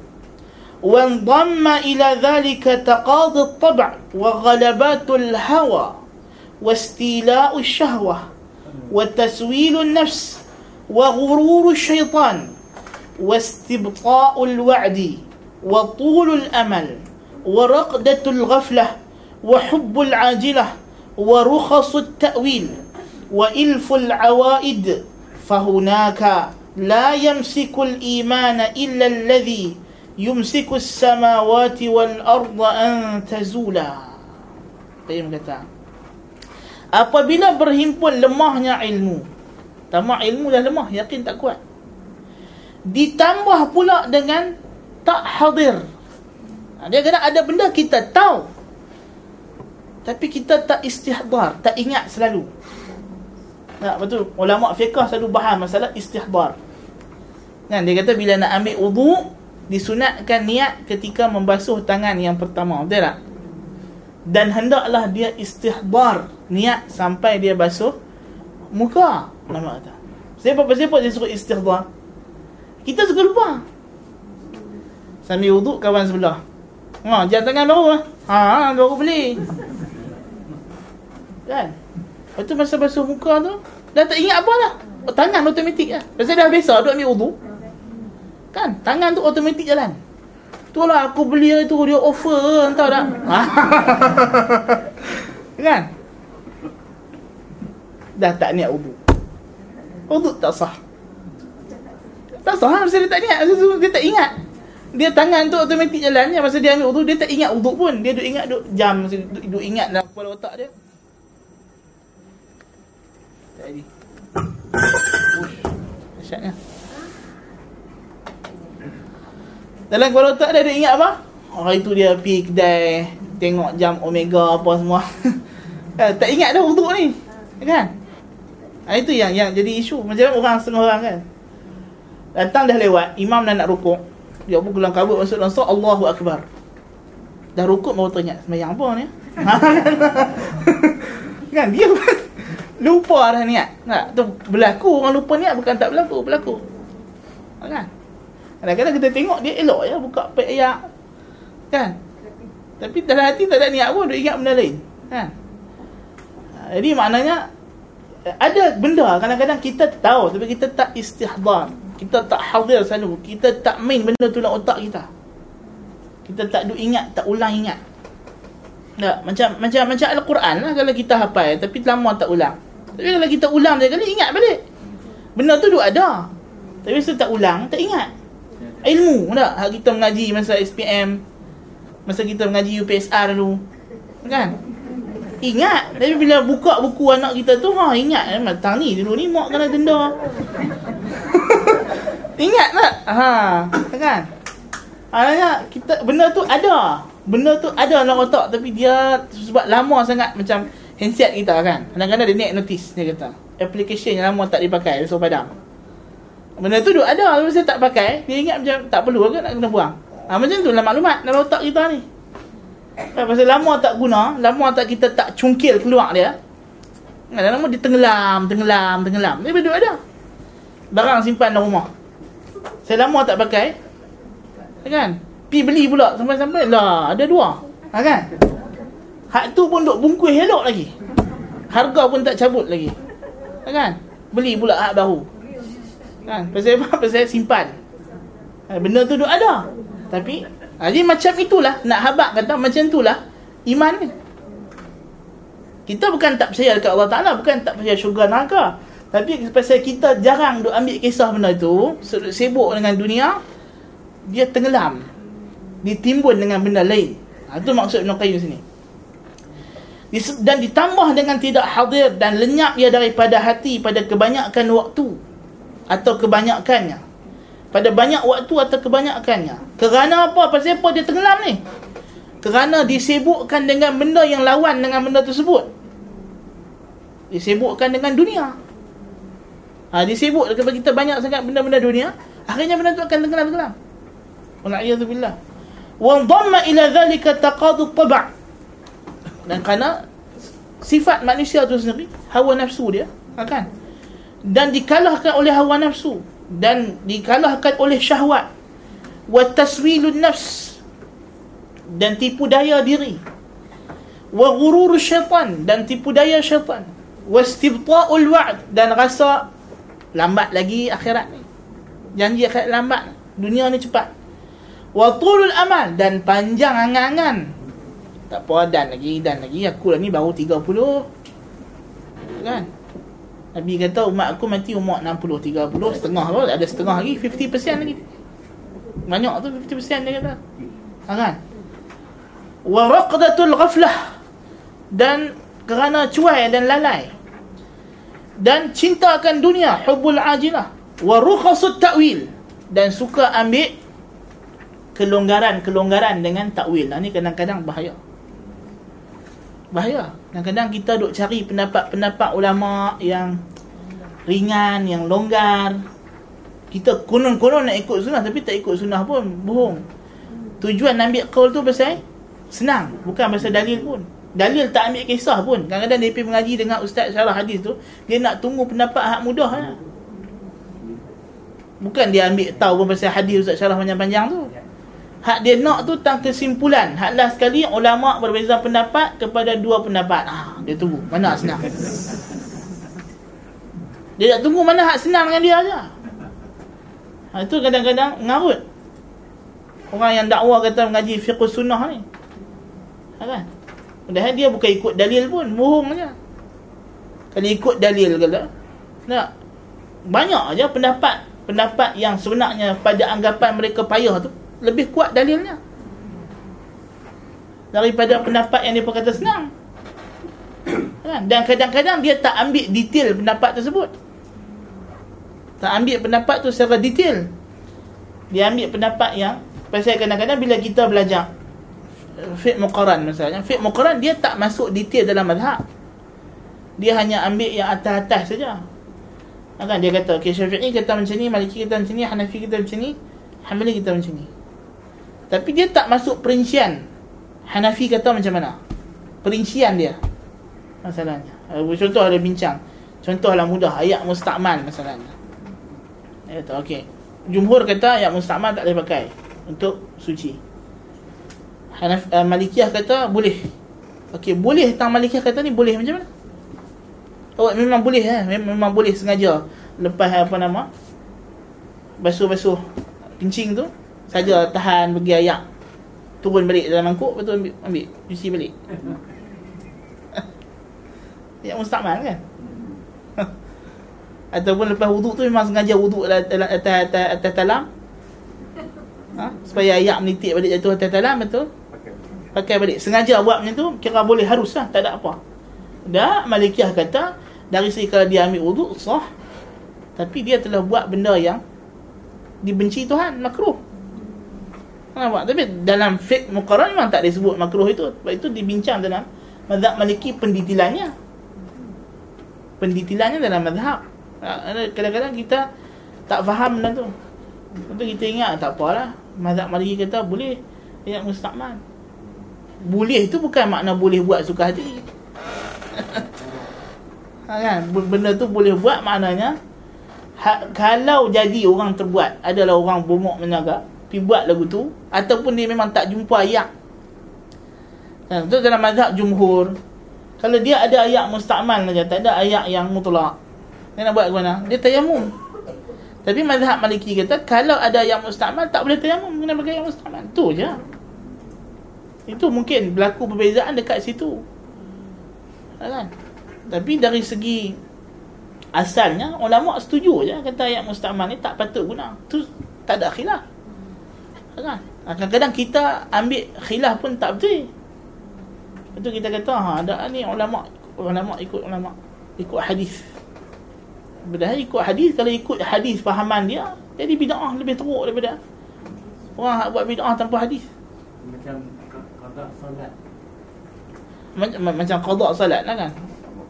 وانضم إلى ذلك تقاضي الطبع وغلبات الهوى واستيلاء الشهوة وتسويل النفس وغرور الشيطان واستبطاء الوعد. وطول الأمل ورقدة الغفلة وحب العاجلة ورخص التأويل وإلف العوائد فهناك لا يمسك الإيمان إلا الذي يمسك السماوات والأرض أن تزولا قيم قطع Apabila berhimpun lemahnya ilmu Tamak ilmu dah lemah, yakin tak kuat Ditambah pula dengan tak hadir. Ha, dia kena ada benda kita tahu tapi kita tak istihdar tak ingat selalu. Tak betul? Ulama fiqh selalu bahas masalah istihdar. Kan dia kata bila nak ambil wudu disunatkan niat ketika membasuh tangan yang pertama betul tak? Dan hendaklah dia istihdar niat sampai dia basuh muka nama kata. Siapa siapa dia suruh istihdar kita suka lupa sambil wuduk kawan sebelah ha jangan tangan baru lah ha baru beli kan lepas tu masa basuh muka tu dah tak ingat apa lah oh, tangan automatik lah pasal dah biasa duk ambil wuduk kan tangan tu automatik jalan Itulah aku beli itu dia offer entah tak. kan? Dah tak niat wudu. Wudu tak sah. Tak sah masa dia tak niat, dia tak ingat. Dia tangan tu automatik jalan masa dia ambil wudu dia tak ingat wudu pun. Dia duk ingat duk jam duk, duk ingat dalam kepala otak dia. Jadi. Ush. Asyaknya. Dalam kepala otak dia, dia ingat apa? Hari tu dia pergi kedai Tengok jam Omega apa semua eh, Tak ingat dah untuk ni Kan? Ha, itu yang yang jadi isu Macam orang setengah orang kan Datang dah lewat Imam dah nak rukuk Dia pun kelang kabut masuk dalam Allahu Akbar Dah rukuk baru teringat Semayang apa ni? kan? Dia lupa dah niat tak? Tu berlaku orang lupa niat Bukan tak berlaku Berlaku Kan? Kadang-kadang kita tengok dia elok ya buka pek. Kan? Tapi dalam hati tak ada niat pun dia ingat benda lain. Kan? Ha, jadi maknanya ada benda kadang-kadang kita tahu tapi kita tak istihdar. Kita tak hadir selalu. Kita tak main benda tu dalam otak kita. Kita tak duk ingat, tak ulang ingat. Tak, macam macam macam Al-Quran lah kalau kita hafal tapi lama tak ulang. Tapi kalau kita ulang dia kali ingat balik. Benda tu duk ada. Tapi saya tak ulang, tak ingat ilmu tak hak kita mengaji masa SPM masa kita mengaji UPSR dulu kan ingat tapi bila buka buku anak kita tu ha ingat eh matang ni dulu ni mak kena denda ingat tak ha kan Maknanya kita benda tu ada. Benda tu ada dalam otak tapi dia sebab lama sangat macam handset kita kan. Kadang-kadang dia naik notice dia kata. Application yang lama tak dipakai so padam. Benda tu duk ada Tapi saya tak pakai Dia ingat macam Tak perlu ke nak kena buang ha, Macam tu lah maklumat Dalam otak kita ni ha, Pasal lama tak guna Lama tak kita tak cungkil keluar dia ha, Lama dia tenggelam Tenggelam Tenggelam. Dia duduk ada. Barang simpan dalam rumah. Saya lama tak pakai Kan? Pi beli pula Sampai-sampai Lah ada dua. Ha, Kan? Hak tu pun duk bungkus elok lagi. Harga pun tak cabut lagi. Ha, Kan? Beli pula hak baru. Kan? Pasal apa? Pasal simpan. Ha, benda tu duk ada. Tapi, ha, jadi macam itulah. Nak habak kata macam itulah. Iman ni. Kita bukan tak percaya dekat Allah Ta'ala. Bukan tak percaya syurga neraka. Tapi pasal kita jarang duk ambil kisah benda tu. Sibuk dengan dunia. Dia tenggelam. Ditimbun dengan benda lain. Ha, itu maksud Ibn Qayyim sini. Dan ditambah dengan tidak hadir dan lenyap ia daripada hati pada kebanyakan waktu atau kebanyakannya pada banyak waktu atau kebanyakannya. Kerana apa? Pasal apa dia tenggelam ni? Kerana disibukkan dengan benda yang lawan dengan benda tersebut. Disibukkan dengan dunia. Ha, disibuk kepada kita banyak sangat benda-benda dunia akhirnya benda tu akan tenggelam-tenggelam wala'iyadzubillah wa dhamma ila dhalika taqadu taba' dan kerana sifat manusia tu sendiri hawa nafsu dia kan dan dikalahkan oleh hawa nafsu dan dikalahkan oleh syahwat. Wa taswilun nafs. Dan tipu daya diri. Wa ghurur syaitan. Dan tipu daya syaitan. Wa istibta'ul wa'd. Dan rasa lambat lagi akhirat ni. Janji akhirat lambat. Dunia ni cepat. Wa tulul amal. Dan panjang angan-angan. Tak apa dan lagi dan lagi. Aku lah ni baru 30 kan Nabi kata umat aku mati umur 60 30 setengah apa ada setengah lagi 50% lagi. Banyak tu 50% dia kata. Ha kan? Wa raqdatul ghaflah dan kerana cuai dan lalai dan cinta akan dunia hubbul ajilah wa rukhasut ta'wil dan suka ambil kelonggaran-kelonggaran dengan takwil. Nah, ni kadang-kadang bahaya. Bahaya. Kadang-kadang kita duk cari pendapat-pendapat ulama yang ringan, yang longgar. Kita konon-konon nak ikut sunnah tapi tak ikut sunnah pun bohong. Tujuan ambil qaul tu pasal senang, bukan pasal dalil pun. Dalil tak ambil kisah pun. Kadang-kadang dia pergi mengaji dengan ustaz syarah hadis tu, dia nak tunggu pendapat hak mudah lah. Bukan dia ambil tahu pun pasal hadis ustaz syarah panjang-panjang tu. Hak dia nak tu tentang kesimpulan. Hak last sekali ulama berbeza pendapat kepada dua pendapat. Ah, dia tunggu. Mana senang? Dia tak tunggu mana hak senang dengan dia aja. Ha, itu kadang-kadang ngarut. Orang yang dakwa kata mengaji fiqh sunnah ni. Ha, kan? Padahal dia bukan ikut dalil pun, bohong aja. Kalau ikut dalil kata, nak banyak aja pendapat pendapat yang sebenarnya pada anggapan mereka payah tu lebih kuat dalilnya. Daripada pendapat yang dia berkata senang. Kan? dan kadang-kadang dia tak ambil detail pendapat tersebut. Tak ambil pendapat tu secara detail. Dia ambil pendapat yang pasal kadang-kadang bila kita belajar fiqh muqaran misalnya fiqh muqaran dia tak masuk detail dalam mazhab dia hanya ambil yang atas-atas saja. Kan? Dia kata okay, syafi'i kata macam ni maliki kata macam ni hanafi kata macam ni hambali kata macam ni tapi dia tak masuk perincian. Hanafi kata macam mana? Perincian dia. Masalahnya. Contoh ada bincang. Contohlah mudah. Ayat mustakmal masalahnya. Dia kata okey. Jumhur kata ayat mustakmal tak boleh pakai untuk suci. Hanaf, uh, Malikiyah kata boleh. Okey boleh. Tentang Malikiyah kata ni boleh macam mana? Oh memang boleh eh. Memang boleh sengaja. Lepas apa nama? Basuh-basuh. Kencing tu saja tahan pergi ayak. Turun balik dalam mangkuk betul ambil ambil cuci balik. Ya mustakmal kan? Ataupun lepas wuduk tu memang sengaja wuduk atas atas atas, atas talam. Ha? supaya ayak menitik balik jatuh atas talam betul? Pakai balik. Sengaja buat macam tu kira boleh harus lah tak ada apa. Dah malikiyah kata dari segi kalau dia ambil wuduk sah. Tapi dia telah buat benda yang dibenci Tuhan makruh Nampak? Tapi dalam fiqh muqarrar memang tak disebut makruh itu. Sebab itu dibincang dalam mazhab maliki pendetilannya. Pendetilannya dalam mazhab. Ha, kadang-kadang kita tak faham benda tu. Lepas kita ingat tak apalah. Mazhab maliki kata boleh ayat mustakmal. Boleh tu bukan makna boleh buat suka hati. ha, kan? Benda tu boleh buat maknanya ha, kalau jadi orang terbuat adalah orang bumuk menaga pergi buat lagu tu ataupun dia memang tak jumpa ayat dan tu dalam mazhab jumhur? Kalau dia ada ayat mustakmal saja tak ada ayat yang mutlak. Dia nak buat ke mana? Dia tayamum tapi mazhab maliki kata kalau ada ayat mustakmal tak boleh tayamum kena pakai ayat mustakmal tu je. Itu mungkin berlaku perbezaan dekat situ. Kan? Tapi dari segi asalnya ulama setuju je kata ayat mustakmal ni tak patut guna. Tu tak ada khilaf kan? Kadang-kadang kita ambil khilaf pun tak betul. Itu kita kata ha ada ni ulama ulama ikut ulama ikut hadis. Padahal ikut hadis kalau ikut hadis fahaman dia jadi bid'ah lebih teruk daripada orang buat bid'ah tanpa hadis. Macam qada solat macam macam qada solat lah kan.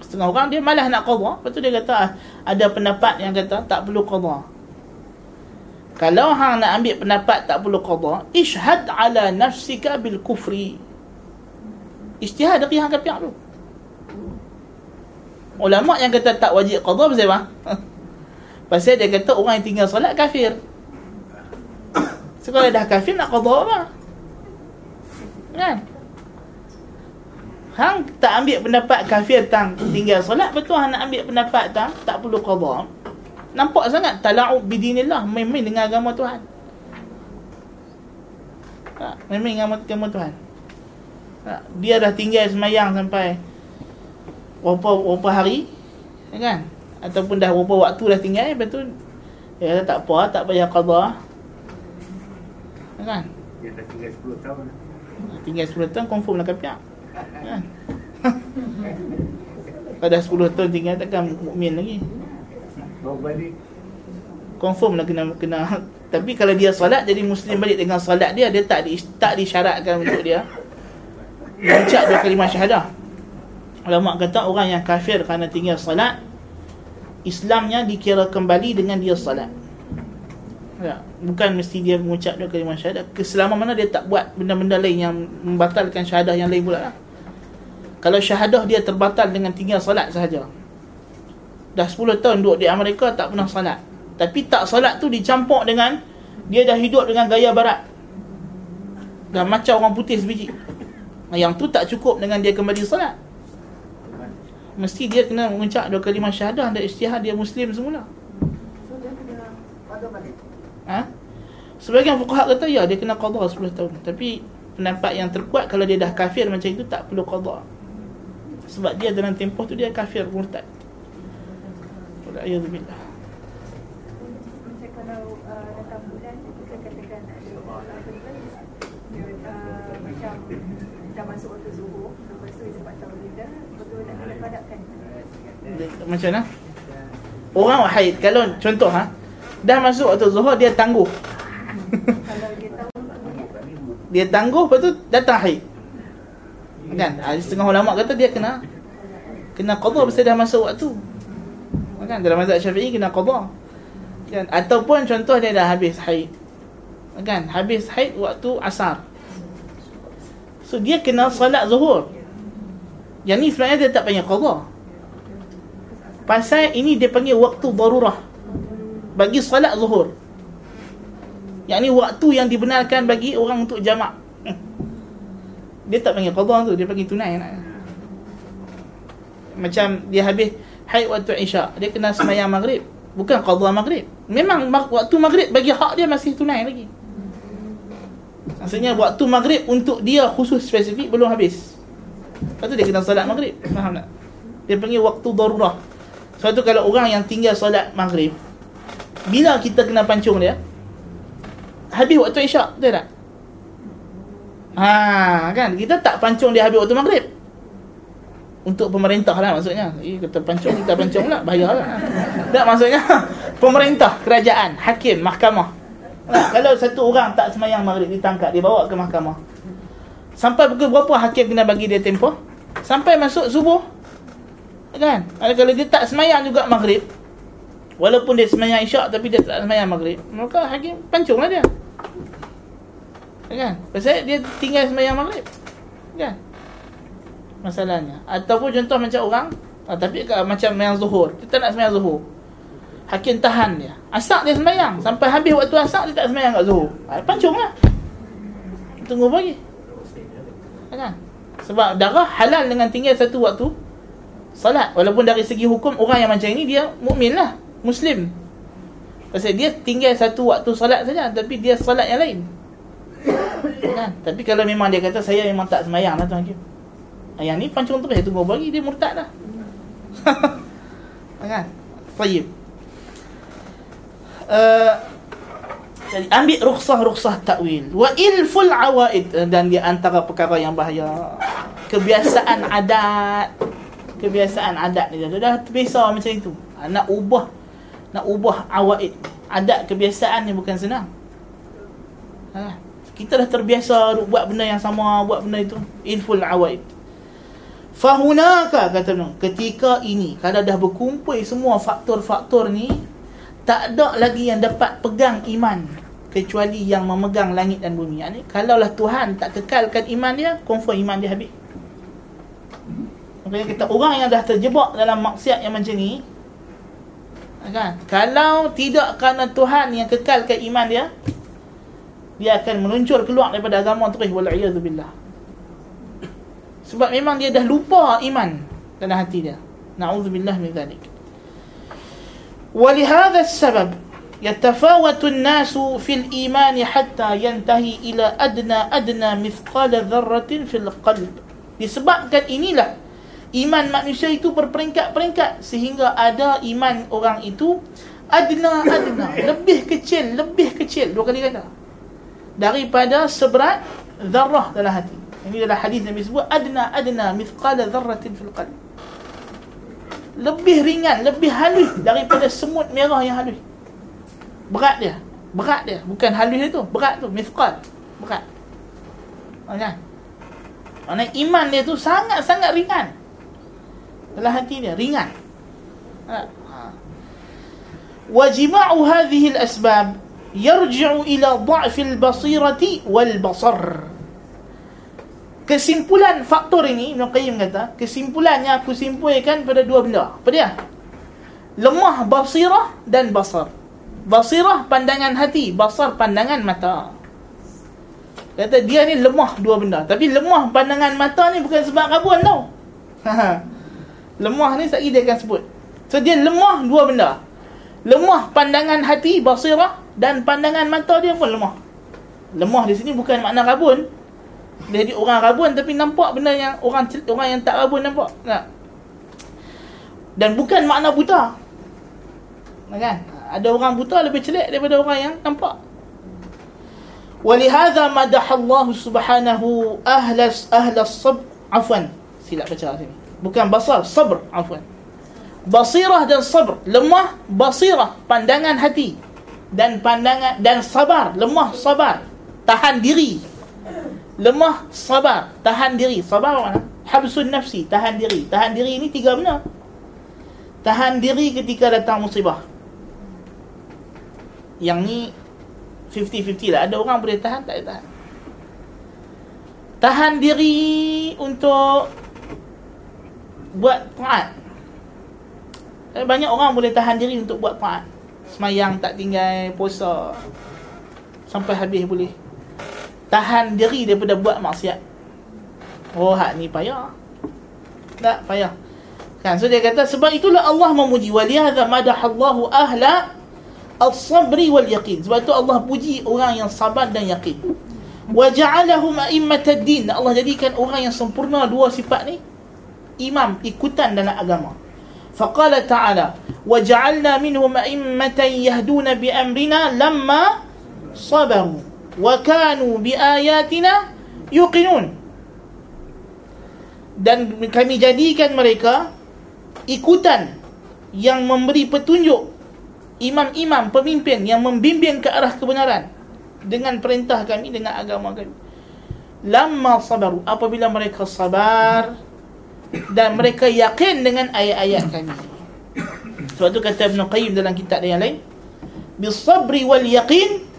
Setengah orang dia malas nak qada lepas tu dia kata ah, ada pendapat yang kata tak perlu qada kalau hang nak ambil pendapat tak perlu qada ishhad ala nafsika bil kufri. Ijtihad dari hang kafir tu. Ulama yang kata tak wajib qada pasal apa? Pasal dia kata orang yang tinggal solat kafir. Sekarang dah kafir nak qada apa? Kan? Hang tak ambil pendapat kafir tang tinggal solat betul hang nak ambil pendapat tang tak perlu qada. Nampak sangat tala'ub bidinillah main-main dengan agama Tuhan. Tak, main-main dengan agama Tuhan. Tak, dia dah tinggal semayang sampai berapa berapa hari kan? Ataupun dah berapa waktu dah tinggal betul. Ya tak apa, tak payah qada. Kan? Dia dah tinggal 10 tahun. Tinggal 10 tahun confirm lah kapiak. Kan? Pada 10 tahun tinggal takkan mukmin lagi. Confirm lah kena kena tapi kalau dia solat jadi muslim balik dengan solat dia dia tak di, tak disyaratkan untuk dia mengucap dua kalimah syahadah. Ulama kata orang yang kafir kerana tinggal solat Islamnya dikira kembali dengan dia solat. Ya, bukan mesti dia mengucap dua kalimah syahadah. Keselama mana dia tak buat benda-benda lain yang membatalkan syahadah yang lain pula lah. Kalau syahadah dia terbatal dengan tinggal solat sahaja. Dah 10 tahun duduk di Amerika tak pernah solat. Tapi tak solat tu dicampur dengan dia dah hidup dengan gaya barat. Dah macam orang putih sebiji. Yang tu tak cukup dengan dia kembali solat. Mesti dia kena mengucap dua kalimah syahadah dan istihad dia muslim semula. So dia kena balik. Ha? Sebagian fuqaha kata ya dia kena qada 10 tahun. Tapi pendapat yang terkuat kalau dia dah kafir macam itu tak perlu qada. Sebab dia dalam tempoh tu dia kafir murtad. Waliyadzubillah. Macam kalau uh, datang bulan kita katakan ada orang bulan dia uh, macam dah masuk waktu zuhur lepas tu dia sempat tahu dia betul nak kena padamkan Dia- Macam mana? Orang haid kalau contoh ha dah masuk waktu zuhur dia tangguh. kalau dia tahu waktunya Dia tangguh lepas tu datang haid. Kan? Ha, setengah ulama kata dia kena kena qada pasal dah masuk waktu. Kan? Dalam mazhab Syafi'i kena qada. Kan? Ataupun contoh dia dah habis haid. Kan? Habis haid waktu asar. So dia kena salat zuhur. Yang ni sebenarnya dia tak panggil qada. Pasal ini dia panggil waktu darurah. Bagi salat zuhur. Yang ni waktu yang dibenarkan bagi orang untuk jamak. Hmm. Dia tak panggil qada tu, dia panggil tunai nak. Macam dia habis haid waktu Isyak, dia kena sembahyang maghrib. Bukan qada maghrib. Memang waktu maghrib bagi hak dia masih tunai lagi. Maksudnya waktu maghrib untuk dia khusus spesifik belum habis. Lepas tu dia kena solat maghrib. Faham tak? Dia panggil waktu darurah. Sebab tu kalau orang yang tinggal solat maghrib, bila kita kena pancung dia, habis waktu isyak, betul tak? Ha, kan? Kita tak pancung dia habis waktu maghrib. Untuk pemerintah lah maksudnya. Eh, kita pancung, kita pancung pula. Bahaya lah. Tak maksudnya, pemerintah, kerajaan, hakim, mahkamah. Nah, kalau satu orang tak semayang maghrib ditangkap, dia bawa ke mahkamah. Sampai pukul berapa hakim kena bagi dia tempoh? Sampai masuk subuh. Kan? Kalau dia tak semayang juga maghrib, Walaupun dia semayang isyak tapi dia tak semayang maghrib Maka hakim pancunglah dia Kan? Pasal dia tinggal semayang maghrib Kan? Masalahnya. Ataupun contoh macam orang ah, Tapi kalau macam yang zuhur. Dia tak nak semayang zuhur. Hakim tahan dia. Asak dia semayang. Sampai habis waktu asak dia tak semayang kat zuhur. Ah, Pancunglah Tunggu pagi. Kan? Sebab darah halal dengan tinggal satu waktu Salat Walaupun dari segi hukum Orang yang macam ini Dia mukmin lah. Muslim. Pasal dia tinggal satu waktu salat saja Tapi dia salat yang lain. Kan? Tapi kalau memang dia kata Saya memang tak semayang lah Tuan Hakim Yang ni pancung terus. Saya tunggu bagi Dia murtad dah. Kan? Tayyib. Uh, jadi ambil rukhsah-rukhsah takwil. Wa ilful awaid. Dan di antara perkara yang bahaya. Kebiasaan adat. Kebiasaan adat ni. Dia dah terbiasa macam itu. Ah, nak ubah. Nak ubah awaid. Adat kebiasaan ni bukan senang. Ha. kita dah terbiasa buat benda yang sama buat benda itu. Ilful awaid fahunaka kata Ibn ketika ini kalau dah berkumpul semua faktor-faktor ni tak ada lagi yang dapat pegang iman kecuali yang memegang langit dan bumi. Yani kalaulah Tuhan tak kekalkan iman dia, confirm iman dia habis. Makanya kita orang yang dah terjebak dalam maksiat yang macam ni kan? Kalau tidak kerana Tuhan yang kekalkan iman dia, dia akan meluncur keluar daripada agama terus wal billah. Sebab memang dia dah lupa iman dalam hati dia. Nauzubillah min zalik. ولهذا السبب يتفاوت الناس في الإيمان حتى ينتهي إلى أدنى أدنى مثقال ذرة في القلب disebabkan inilah iman manusia itu berperingkat-peringkat sehingga ada iman orang itu adna adna lebih kecil lebih kecil dua kali kata daripada seberat zarah dalam hati ini adalah hadis Nabi sebut adna adna mithqala dharratin fil qalb. Lebih ringan, lebih halus daripada semut merah yang halus. Berat dia. Berat dia. Bukan halus itu, berat tu, mithqal. Berat. Kan? Mana iman dia tu sangat-sangat ringan. Dalam hati dia ringan. Ha. Wa jima'u hadhihi al-asbab yarji'u ila dha'fil basirati wal kesimpulan faktor ini Ibn Qayyim kata kesimpulannya aku simpulkan pada dua benda. Apa dia? Lemah basirah dan basar. Basirah pandangan hati basar pandangan mata. Kata dia ni lemah dua benda. Tapi lemah pandangan mata ni bukan sebab rabun tau. Lemah ni sekali dia akan sebut. So dia lemah dua benda. Lemah pandangan hati basirah dan pandangan mata dia pun lemah. Lemah di sini bukan makna rabun dia jadi orang rabun tapi nampak benda yang orang orang yang tak rabun nampak tak dan bukan makna buta kan ada orang buta lebih celik daripada orang yang nampak ولهذا مدح الله سبحانه أهل أهل الصبر عفوا silap baca sini bukan basar sabr afwan basirah dan sabr lemah basirah pandangan hati dan pandangan dan sabar lemah sabar tahan diri lemah sabar. Tahan diri. Sabar mana? Habsun nafsi. Tahan diri. Tahan diri ini tiga benda. Tahan diri ketika datang musibah. Yang ni 50-50 lah. Ada orang boleh tahan tak boleh tahan? Tahan diri untuk buat taat. Banyak orang boleh tahan diri untuk buat taat. Semayang tak tinggal Puasa. Sampai habis boleh tahan diri daripada buat maksiat. Oh, hak ni payah. Tak payah. Kan? So dia kata sebab itulah Allah memuji waliyadha madahallahu ahla as-sabri wal yaqin. Sebab itu Allah puji orang yang sabar dan yakin. Wa ja'alahum a'immatad-din. Allah jadikan orang yang sempurna dua sifat ni imam ikutan dalam agama. Faqala ta'ala wa ja'alna minhum a'immatan yahduna bi amrina lamma sabaru. وَكَانُوا بِآيَاتِنَا yuqinun. Dan kami jadikan mereka ikutan yang memberi petunjuk imam-imam pemimpin yang membimbing ke arah kebenaran dengan perintah kami dengan agama kami. Lamma sabaru apabila mereka sabar dan mereka yakin dengan ayat-ayat kami. Sebab tu kata Ibn Qayyim dalam kitab yang lain bisabri wal yaqin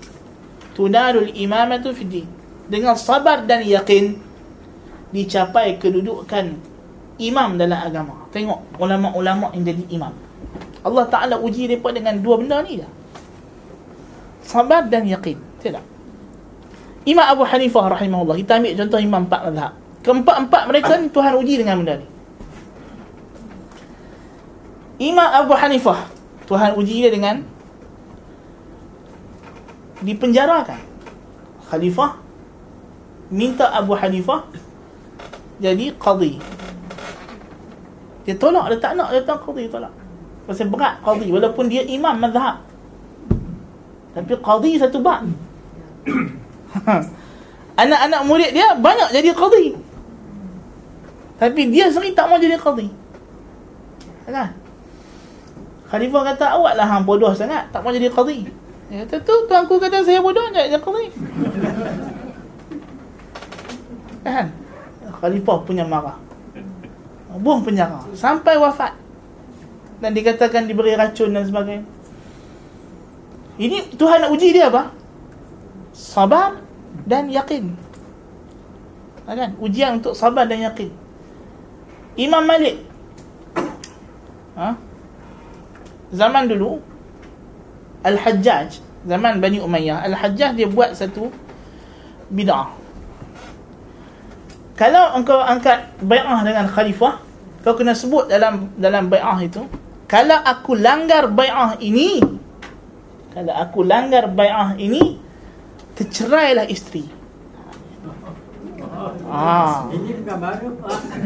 tunalul imamatu fi din. Dengan sabar dan yakin dicapai kedudukan imam dalam agama. Tengok ulama-ulama yang jadi imam. Allah Taala uji mereka dengan dua benda ni dah. Sabar dan yakin. Tidak. Imam Abu Hanifah rahimahullah. Kita ambil contoh imam empat mazhab. Keempat-empat mereka ni Tuhan uji dengan benda ni. Imam Abu Hanifah Tuhan uji dia dengan dipenjarakan. Khalifah minta Abu Hanifah jadi qadi. Dia tolak, dia tak nak dia tak qadi tolak. Pasal berat qadi walaupun dia imam mazhab. Tapi qadi satu bab. Anak-anak murid dia banyak jadi qadi. Tapi dia sendiri tak mau jadi qadi. Kan? Khalifah kata awak lah hang bodoh sangat, tak mau jadi qadi. Dia kata tu tuanku kata saya bodoh nak jadi qadi. kan? Khalifah punya marah. Buang penjara sampai wafat. Dan dikatakan diberi racun dan sebagainya. Ini Tuhan nak uji dia apa? Sabar dan yakin. Kan? Ujian untuk sabar dan yakin. Imam Malik ha? Zaman dulu Al-Hajjaj Zaman Bani Umayyah Al-Hajjaj dia buat satu Bid'ah. Kalau engkau angkat Bai'ah dengan khalifah Kau kena sebut dalam dalam bai'ah itu Kalau aku langgar bai'ah ini Kalau aku langgar bai'ah ini Tercerailah isteri Ah. Ini bukan baru.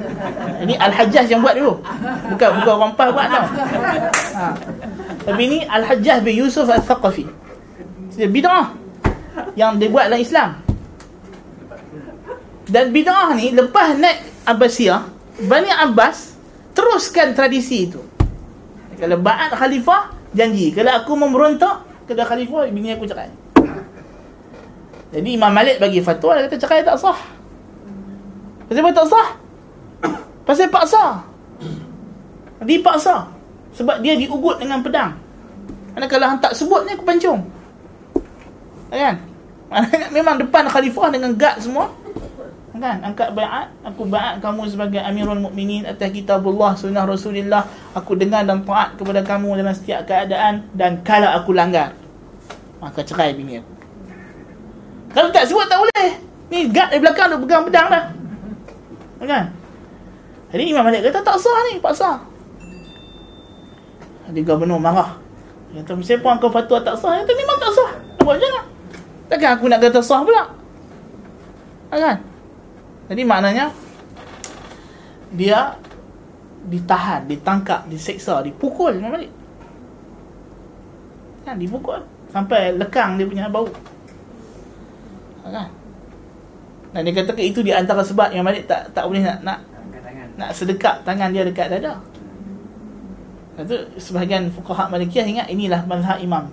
Ini Al-Hajjaj yang buat dulu. Bukan bukan orang pas buat tau. Ha. Tapi ini Al-Hajjaj bin Yusuf Al-Thaqafi. Dia bid'ah yang dia buat dalam Islam. Dan bid'ah ni lepas naik Abbasiyah, Bani Abbas teruskan tradisi itu. Kalau ba'at khalifah, janji. Kalau aku memberontak, kepada khalifah, bini aku cerai. Jadi Imam Malik bagi fatwa, dia kata cerai tak sah. Pasal apa tak sah? Pasal paksa. Dipaksa. Sebab dia diugut dengan pedang. Mana kalau hang tak sebut ni aku pancung. Kan? Memang depan khalifah dengan guard semua kan angkat baiat aku baiat kamu sebagai amirul mukminin atas kitabullah sunnah rasulillah aku dengar dan taat kepada kamu dalam setiap keadaan dan kalau aku langgar maka cerai bini aku kalau tak sebut tak boleh ni guard di belakang tu pegang pedang dah kan? Jadi imam malik kata tak sah ni paksa jadi gubernur marah. Dia kata siapa kau fatwa tak sah. Dia kata memang tak sah. Buat je lah takkan aku nak kata sah pula? Kan? Jadi maknanya dia ditahan, ditangkap, diseksa, dipukul Imam Malik. Kan? Dipukul. Sampai lekang dia punya bau. Kan? Dan dia kata itu di antara sebab Imam Malik tak tak boleh nak nak nak sedekap tangan dia dekat dada. Itu sebahagian fuqaha Malikiyah ingat inilah mazhab imam.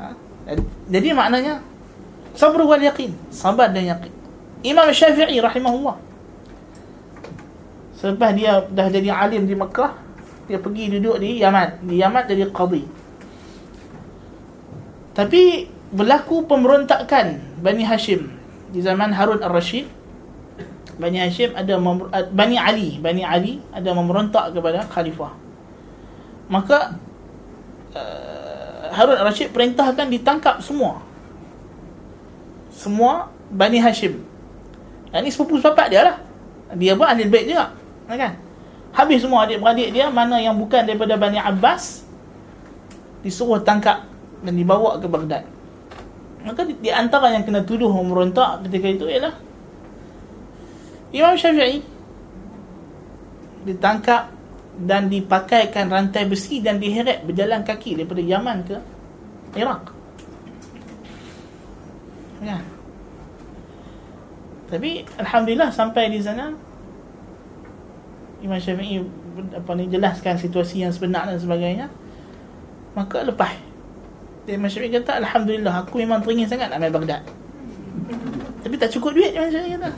Ha? Jadi maknanya sabar wal yaqin, sabar dan yaqin. Imam Syafi'i rahimahullah Selepas dia dah jadi alim di Mekah Dia pergi duduk di Yaman Di Yaman jadi qadi Tapi berlaku pemberontakan Bani Hashim Di zaman Harun al-Rashid Bani Hashim ada Bani Ali Bani Ali ada memberontak kepada khalifah Maka uh, Harun al-Rashid perintahkan ditangkap semua Semua Bani Hashim yang ni sepupu sepapak dia lah. Dia pun ahli bait juga. Kan? Habis semua adik-beradik dia mana yang bukan daripada Bani Abbas disuruh tangkap dan dibawa ke Baghdad. Maka di, antara yang kena tuduh merontak ketika itu ialah Imam Syafi'i ditangkap dan dipakaikan rantai besi dan diheret berjalan kaki daripada Yaman ke Iraq. Ya. Tapi alhamdulillah sampai di sana Imam Syafi'i apa ni jelaskan situasi yang sebenar dan sebagainya. Maka lepas Imam Syafi'i kata alhamdulillah aku memang teringin sangat nak main Baghdad. Tapi tak cukup duit Imam Syafi'i kata.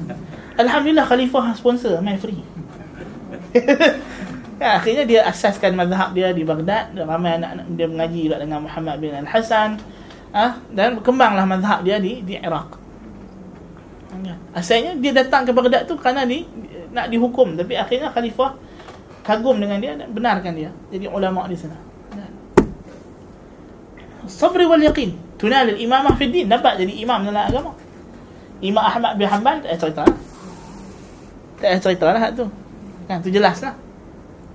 Alhamdulillah khalifah sponsor main free. ya, akhirnya dia asaskan mazhab dia di Baghdad dan ramai anak-anak dia mengaji juga dengan Muhammad bin Al-Hasan. Ah, dan berkembanglah mazhab dia di di Iraq. Asalnya dia datang ke Baghdad tu kerana di, nak dihukum tapi akhirnya khalifah kagum dengan dia dan benarkan dia jadi ulama di sana. Yaqin tunal al imamah fi din dapat jadi imam. Imam Ahmad bin Hanbal tak cerita. Tak cerita lah tu. Kan tu jelas lah.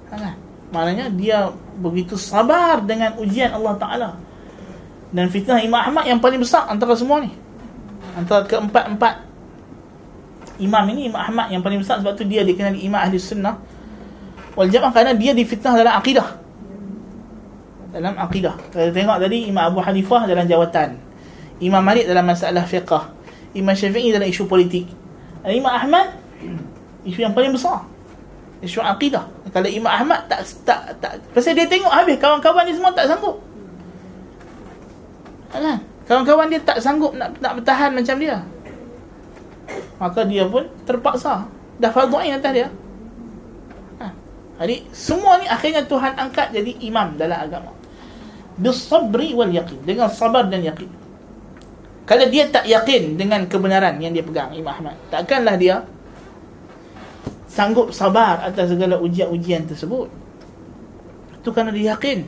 Kan? Maknanya dia begitu sabar dengan ujian Allah Ta'ala dan fitnah Imam Ahmad yang paling besar antara semua ni antara keempat-empat imam ini Imam Ahmad yang paling besar sebab tu dia dikenali imam ahli sunnah wal jamaah kerana dia difitnah dalam akidah dalam akidah kita tengok tadi Imam Abu Hanifah dalam jawatan. Imam Malik dalam masalah fiqah. Imam Syafi'i dalam isu politik. Dan Imam Ahmad isu yang paling besar. Isu akidah kalau Imam Ahmad tak tak tak pasal dia tengok habis kawan-kawan ni semua tak sanggup. Kan kawan-kawan dia tak sanggup nak nak bertahan macam dia. Maka dia pun terpaksa. Dah fardu ain atas dia. Jadi semua ni akhirnya Tuhan angkat jadi imam dalam agama. Bisabri wal yaqin. Dengan sabar dan yakin kalau dia tak yakin dengan kebenaran yang dia pegang Imam Ahmad takkanlah dia sanggup sabar atas segala ujian-ujian tersebut. Itu kerana dia yakin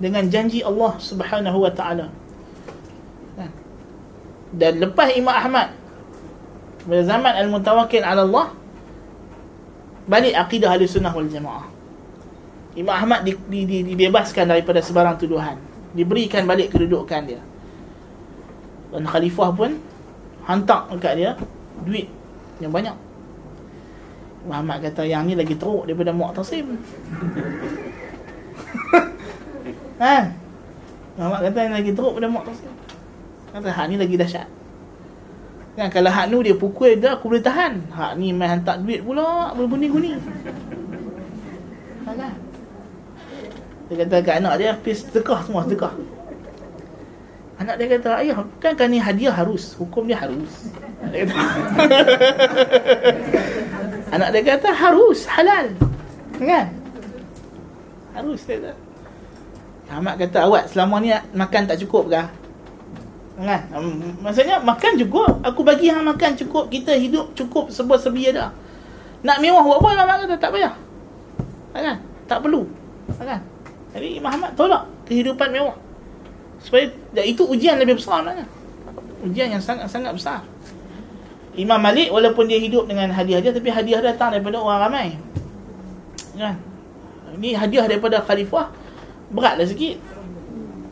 dengan janji Allah Subhanahu wa taala. Kan? dan lepas Imam Ahmad pada zaman al-mutawakkil ala Allah balik akidah ahli sunnah wal jamaah. Imam Ahmad di, di, di, dibebaskan daripada sebarang tuduhan. Diberikan balik kedudukan dia. Dan khalifah pun hantar dekat dia duit yang banyak. Muhammad kata yang ni lagi teruk daripada Mu'tasim. Ha? Muhammad kata yang lagi teruk daripada Mu'tasim. Kata ha ni lagi dahsyat Kan kalau hak nu dia pukul dah aku boleh tahan. Hak ni main hantar duit pula berguning-guning. Kan? Dia kata kat anak dia habis sedekah semua sedekah. Anak dia kata, ayah, kan kan ni hadiah harus. Hukum dia harus. Dia kata, Anak dia kata, harus, halal. Kan? Harus, dia kata. Ahmad kata, awak selama ni makan tak cukup ke? Kan? Maksudnya, makan cukup. Aku bagi hang makan cukup. Kita hidup cukup sebuah serbia dah. Nak mewah buat apa? Ahmad kata, tak payah. Kan? Tak perlu. Kan? Jadi, Imam Ahmad tolak kehidupan mewah supaya ya, itu ujian lebih besar sebenarnya ujian yang sangat-sangat besar Imam Malik walaupun dia hidup dengan hadiah-hadiah tapi hadiah datang daripada orang ramai kan ini hadiah daripada khalifah beratlah sikit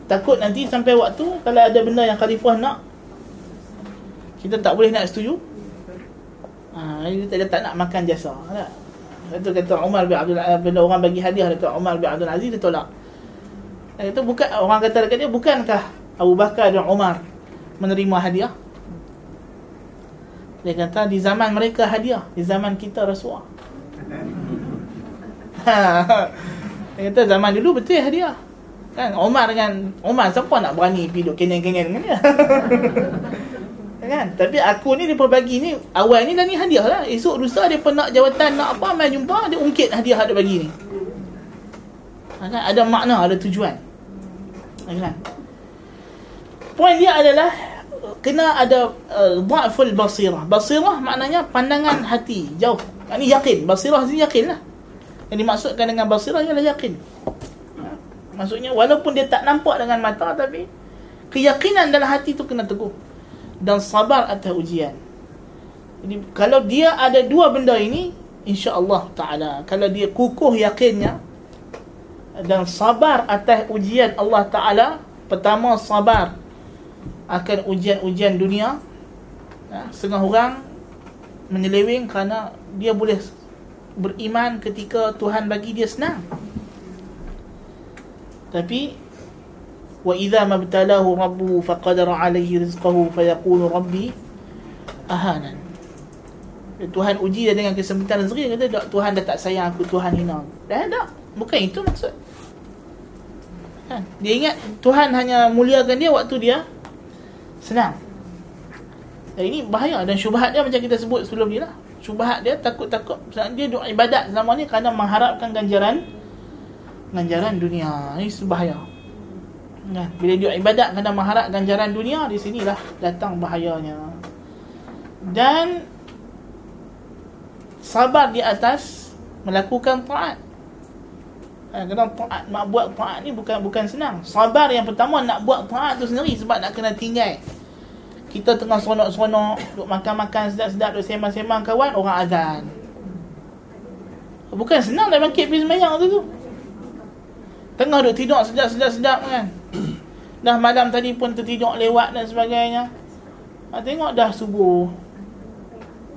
takut nanti sampai waktu kalau ada benda yang khalifah nak kita tak boleh nak setuju ha, kita tak nak makan jasa tak? Itu kata Umar bin Abdul Aziz bila orang bagi hadiah dekat Umar bin Abdul Aziz dia tolak itu bukan orang kata dekat dia bukankah Abu Bakar dan Umar menerima hadiah? Dia kata di zaman mereka hadiah, di zaman kita rasuah. dia kata zaman dulu betul hadiah. Kan Umar dengan Umar siapa nak berani pergi duk kenyang-kenyang dengan dia? kan? Tapi aku ni dia bagi ni awal ni dah ni hadiah lah. Esok lusa dia pun nak jawatan nak apa mai jumpa dia ungkit hadiah ada bagi ni. Kan? Ada makna, ada tujuan. Kan? Poin dia adalah kena ada uh, dha'ful basirah. Basirah maknanya pandangan hati jauh. Ini yakin. Basirah sini yakin lah. Yang dimaksudkan dengan basirah ialah yakin. Maksudnya walaupun dia tak nampak dengan mata tapi keyakinan dalam hati tu kena teguh. Dan sabar atas ujian. Jadi kalau dia ada dua benda ini insya-Allah taala. Kalau dia kukuh yakinnya dan sabar atas ujian Allah Ta'ala Pertama sabar Akan ujian-ujian dunia. Ya, Setengah orang Menyeleweng kerana Dia boleh beriman ketika Tuhan bagi dia senang Tapi Wa idza mabtalahu rabbuhu faqadara alaihi rizqahu fayaqulu rabbi ahanan Tuhan uji dia dengan kesempitan rezeki kata Tuhan dah tak sayang aku Tuhan hina. Dah tak. Bukan itu maksud. Kan? Dia ingat Tuhan hanya muliakan dia waktu dia senang. Dan ini bahaya dan syubhat dia macam kita sebut sebelum ni lah. Syubhat dia takut-takut dia doa ibadat selama ni kerana mengharapkan ganjaran ganjaran dunia. Ini bahaya. Kan? Bila dia ibadat kerana mengharap ganjaran dunia di sinilah datang bahayanya. Dan sabar di atas melakukan taat Ha, kena taat nak buat taat ni bukan bukan senang. Sabar yang pertama nak buat taat tu sendiri sebab nak kena tinggal. Kita tengah seronok-seronok, duk makan-makan sedap-sedap, duk sembang-sembang kawan, orang azan. Bukan senang dah bangkit pergi sembahyang tu tu. Tengah duk tidur sedap-sedap-sedap kan. Dah malam tadi pun tertidur lewat dan sebagainya. Ha, tengok dah subuh.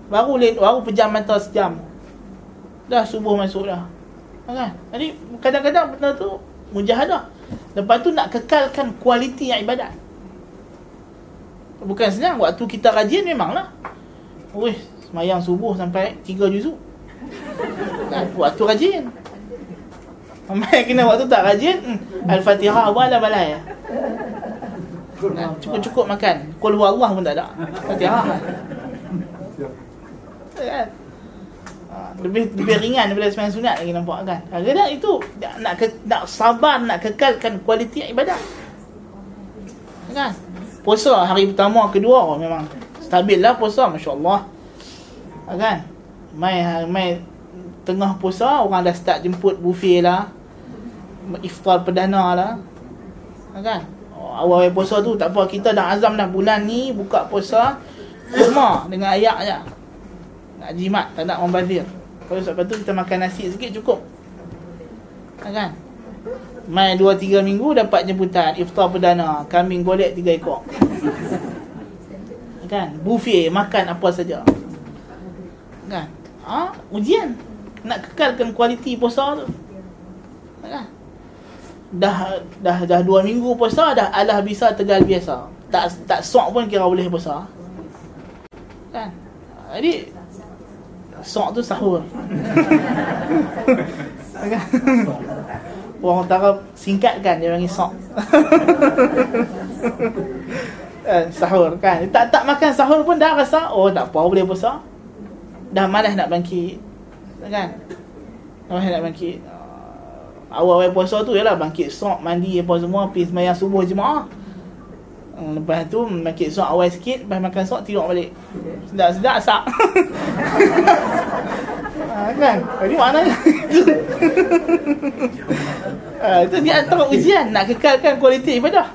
Baru baru pejam mata sejam. Dah subuh masuk dah kan? Jadi kadang-kadang benda tu mujahadah. Lepas tu nak kekalkan kualiti yang ibadat. Bukan senang waktu kita rajin memanglah. Wih, semayang subuh sampai 3 juzuk. Kan? Waktu rajin. Sampai kena waktu tak rajin, hmm, Al-Fatihah awal lah balai. Kan? Cukup-cukup makan. Qul Allah pun tak ada. Fatihah. Kan? lebih lebih ringan daripada sembahyang sunat lagi nampak kan. Kadang itu nak ke, nak sabar nak kekalkan kualiti ibadah. Kan? Puasa hari pertama kedua memang stabil lah puasa masya-Allah. Kan? Mai mai tengah puasa orang dah start jemput buffet lah. Iftar perdana lah. Kan? Awal puasa tu tak apa kita dah azam dah bulan ni buka puasa cuma dengan ayak aja. Nak jimat tak nak membazir. Kalau sebab tu kita makan nasi sikit cukup. Kan? Mai 2 3 minggu dapat jemputan iftar perdana, kambing golek 3 ekor. kan? Buffet makan apa saja. Kan? Ha? Ujian nak kekalkan kualiti puasa tu. Kan? Dah dah dah 2 minggu puasa dah alah bisa tegal biasa. Tak tak sok pun kira boleh puasa. Kan? Jadi sok tu sahur. Orang utara singkatkan dia panggil sok. eh, sahur kan. Tak tak makan sahur pun dah rasa oh tak apa boleh puasa. Dah malas nak bangkit. Kan? Malas nak bangkit. Awal-awal puasa tu ialah bangkit sok, mandi apa semua, pergi sembahyang subuh jemaah. Hmm, Lepas tu bangkit sok awal sikit, lepas makan sok tidur balik. Sedap-sedap asak. ha, kan? Maknanya ha, Itu di antara ujian Nak kekalkan kualiti ibadah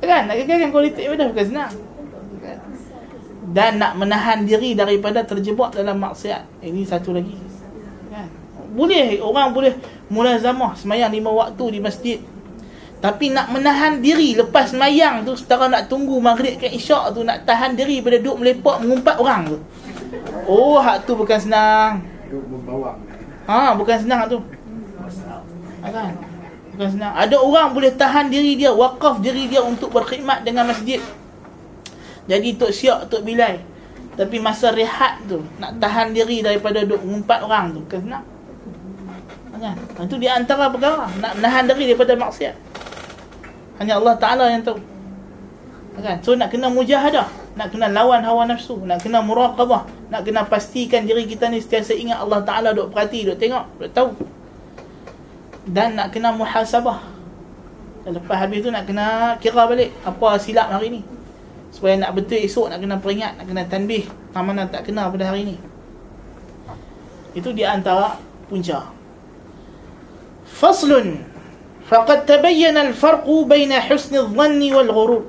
Kan? Nak kekalkan kualiti ibadah bukan senang? Dan nak menahan diri daripada terjebak dalam maksiat Ini satu lagi? Boleh, orang boleh mulazamah Semayang lima waktu di masjid. Tapi nak menahan diri lepas semayang tu Setara nak tunggu maghrib ke isyak tu Nak tahan diri pada duduk melepak mengumpat orang tu. Oh hak tu bukan senang. Duk. Ha bukan senang tu. Kan? Bukan senang. Ada orang boleh tahan diri dia Wakaf diri dia untuk berkhidmat dengan masjid. Jadi Tok Siak, Tok Bilal. Tapi masa rehat tu Nak tahan diri daripada duduk mengumpat orang tu Bukan senang kan? Itu di antara perkara. Nak menahan diri daripada maksiat. Hanya Allah Ta'ala yang tahu. Kan? So nak kena mujahadah. Nak kena lawan hawa nafsu. Nak kena muraqabah. Nak kena pastikan diri kita ni Setiasa ingat Allah Ta'ala Duk perhati, duk tengok, duk tahu. Dan nak kena muhasabah. Dan lepas habis tu nak kena kira balik Apa silap hari ni. Supaya nak betul esok Nak kena peringat Nak kena tanbih Mana tak kena pada hari ni. Itu di antara punca Faslun فقد تبين الفرق بين حسن الظن والغرور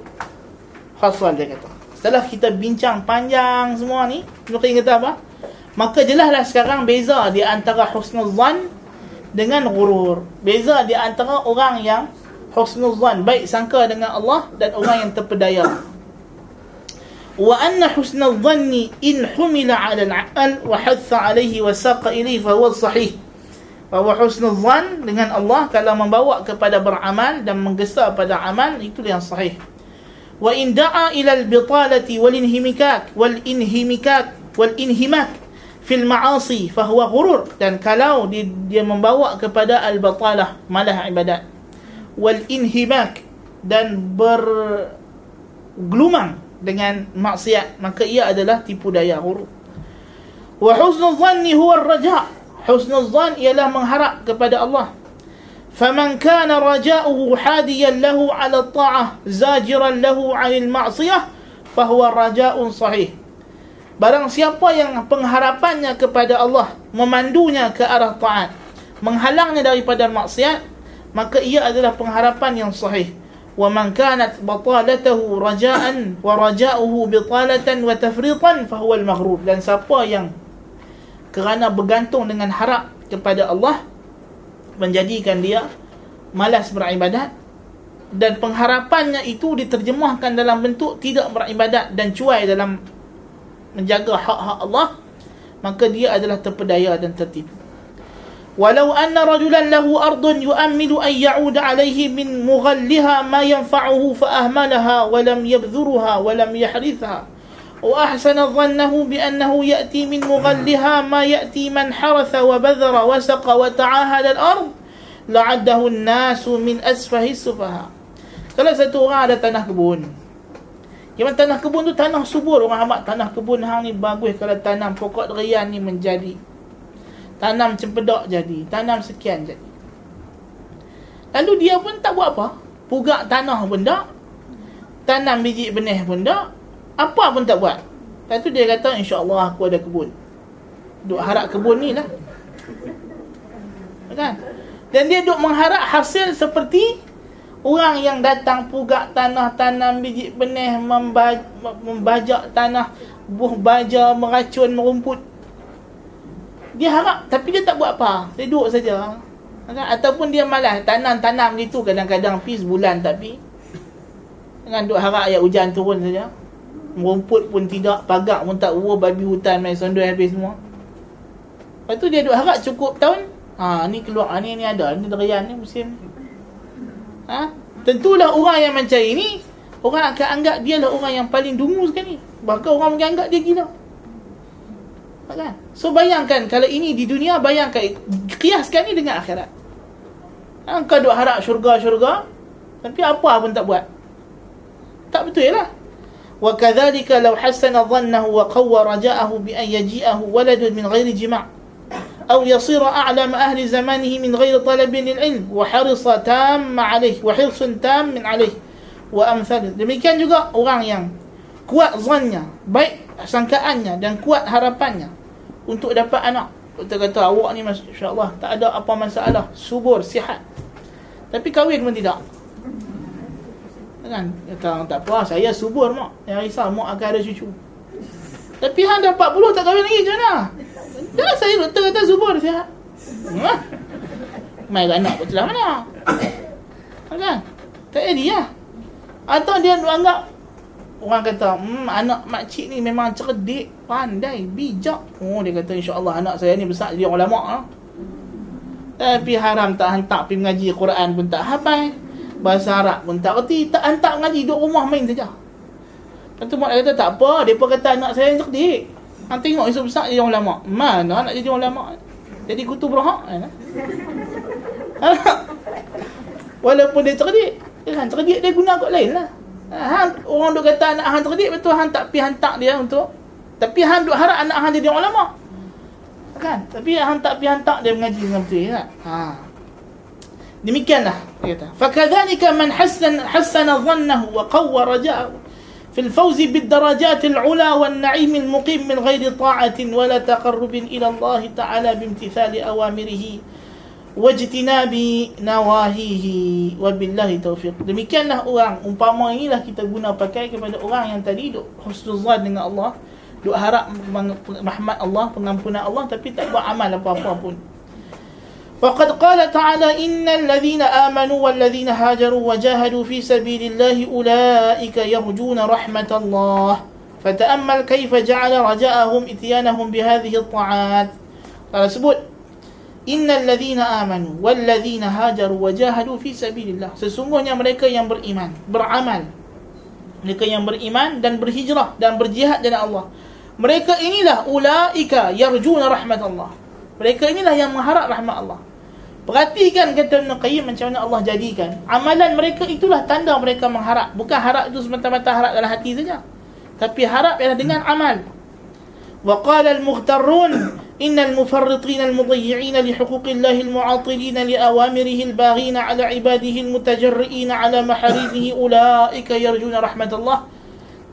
fasal dia kata setelah kita bincang panjang semua ni Nuqin kata apa maka jelaslah sekarang beza di antara husnul zan dengan gurur beza di antara orang yang husnul zan baik sangka dengan Allah dan orang yang terpedaya wa anna husnul dhanni in humila ala al-aqal wa hatha alayhi wa saqa ilayhi fa huwa sahih bahawa husnul zan dengan Allah kalau membawa kepada beramal dan menggesa pada amal itu yang sahih. Wa in da'a ila al-bitalati wal inhimikak wal inhimikak wal inhimak fil ma'asi fa huwa ghurur. Dan kalau dia, dia membawa kepada al-batalah malah ibadat. Wal inhimak dan bergelumang dengan maksiat maka ia adalah tipu daya ghurur. Wa husnul dhanni huwa ar-raja' Husnul zan ialah mengharap kepada Allah. Faman kana raja'uhu hadiyan lahu 'ala ta'ah zajiran lahu 'anil ma'siyah fahuwa raja'un sahih. Barang siapa yang pengharapannya kepada Allah memandunya ke arah taat, menghalangnya daripada maksiat, maka ia adalah pengharapan yang sahih. Wa man kanat batalatuhu raja'an wa raja'uhu bitalatan wa tafritan fahuwa al-maghrur. Dan siapa yang kerana bergantung dengan harap kepada Allah menjadikan dia malas beribadat dan pengharapannya itu diterjemahkan dalam bentuk tidak beribadat dan cuai dalam menjaga hak-hak Allah maka dia adalah terpedaya dan tertipu. Walau anna rajulan lahu ardun yu'ammilu an ya'ud alayhi min mughalliha ma yanfa'uhu fa ahmalaha wa lam yabdhuruha wa lam yahrithha وأحسن ظنه بأنه يأتي من مغلها ما يأتي من حرث وبذر وسق وتعاهد الأرض لعده الناس من أسفه السفهاء Kalau satu orang ada tanah kebun Yang tanah kebun tu tanah subur Orang amat tanah kebun hang ni bagus Kalau tanam pokok durian ni menjadi Tanam cempedak jadi Tanam sekian jadi Lalu dia pun tak buat apa Pugak tanah pun tak Tanam biji benih pun tak apa pun tak buat. Lepas tu dia kata insyaAllah aku ada kebun. Duk harap kebun ni lah. Kan? Dan dia duk mengharap hasil seperti Orang yang datang pugak tanah Tanam biji benih membaj Membajak tanah Buh baja meracun merumput. Dia harap Tapi dia tak buat apa. Dia duduk saja. Kan? Ataupun dia malas Tanam-tanam gitu Kadang-kadang pi sebulan tak pi Kan? Duk harap ayat hujan turun saja Rumput pun tidak Pagak pun tak Uwa babi hutan Main sondoi habis semua. Lepas tu dia duk harap cukup tahun. Ha, Ni keluar ha, Ni ni ada Ni derian ni musim. Ha? Tentulah orang yang macam ini orang akan anggap dia lah orang yang paling dungu sekali. Bahkan orang mungkin anggap dia gila. Kan? So bayangkan kalau ini di dunia bayangkan kiaskan ni dengan akhirat. Ha, kau duk harap syurga-syurga tapi apa pun tak buat. Tak betul lah وكذلك لو حسن ظنه وقوى رجاءه بأن يجيئه ولد من غير جماع أو يصير أعلم أهل زمانه من غير طلب للعلم وحرص تام عليه وحرص تام من عليه وأمثاله demikian juga orang yang kuat zannya baik sangkaannya dan kuat harapannya untuk dapat anak kita kata awak ni masya-Allah tak ada apa masalah subur sihat tapi kahwin pun tidak kan? Kata tak apa saya subur mak. Yang risau mak akan ada cucu. Tapi hang dah 40 tak kahwin lagi macam mana? Dah saya doktor kata subur sihat. Ha? mai anak pun celah mana? Kan? Tak ada lah. Atau dia anggap orang kata hmm, anak makcik ni memang cerdik pandai bijak. Oh dia kata insya-Allah anak saya ni besar jadi ulama. Ha? tapi haram tak hantar pergi mengaji Quran pun tak hafal bahasa Arab pun tak reti tak hantar ngaji duduk rumah main saja. Lepas tu mak kata tak apa pun kata anak saya cerdik Han tengok esok besar jadi orang lama Mana nak jadi orang lama Jadi kutu berhak kan? Walaupun dia cerdik dia kan cerdik dia guna kot lain lah. Han, Orang duk kata anak Han cerdik Betul Han tak pergi hantar dia untuk Tapi Han duk harap anak Han jadi orang lama Kan? Tapi Han tak pergi hantar dia mengaji dengan betul kan? Haa demikianlah kata fakadzalika man hassan hassana dhannahu wa qawwa raja'ahu في الفوز بالدرجات العلى والنعيم المقيم من غير طاعة ولا تقرب إلى الله تعالى بامتثال أوامره واجتناب نواهيه وبالله توفيق demikianlah orang umpama inilah kita guna pakai kepada orang yang tadi duk husnuzan dengan Allah duk harap rahmat Allah pengampunan Allah tapi tak buat amal apa-apa pun وقد قال تعالى إن الذين آمنوا والذين هاجروا وجاهدوا في سبيل الله أولئك يرجون رحمة الله فتأمل كيف جعل رجاءهم إتيانهم بهذه الطاعات قال سبوت إن الذين آمنوا والذين هاجروا وجاهدوا في سبيل الله sesungguhnya mereka yang beriman beramal mereka yang beriman dan berhijrah dan berjihad dengan Allah mereka inilah ulaika yarjuna rahmat Allah mereka inilah yang mengharap rahmat Allah Perhatikan kata Ibn Qayyim macam mana Allah jadikan. Amalan mereka itulah tanda mereka mengharap. Bukan harap itu semata-mata harap dalam hati saja. Tapi harap ialah dengan amal. Wa qala al-mughtarrun innal mufarritin al-mudayyi'in li huquqillah al-mu'atilin li awamirihi al-baghin 'ala 'ibadihi al-mutajarri'in 'ala maharibihi ulaika yarjuna rahmatullah.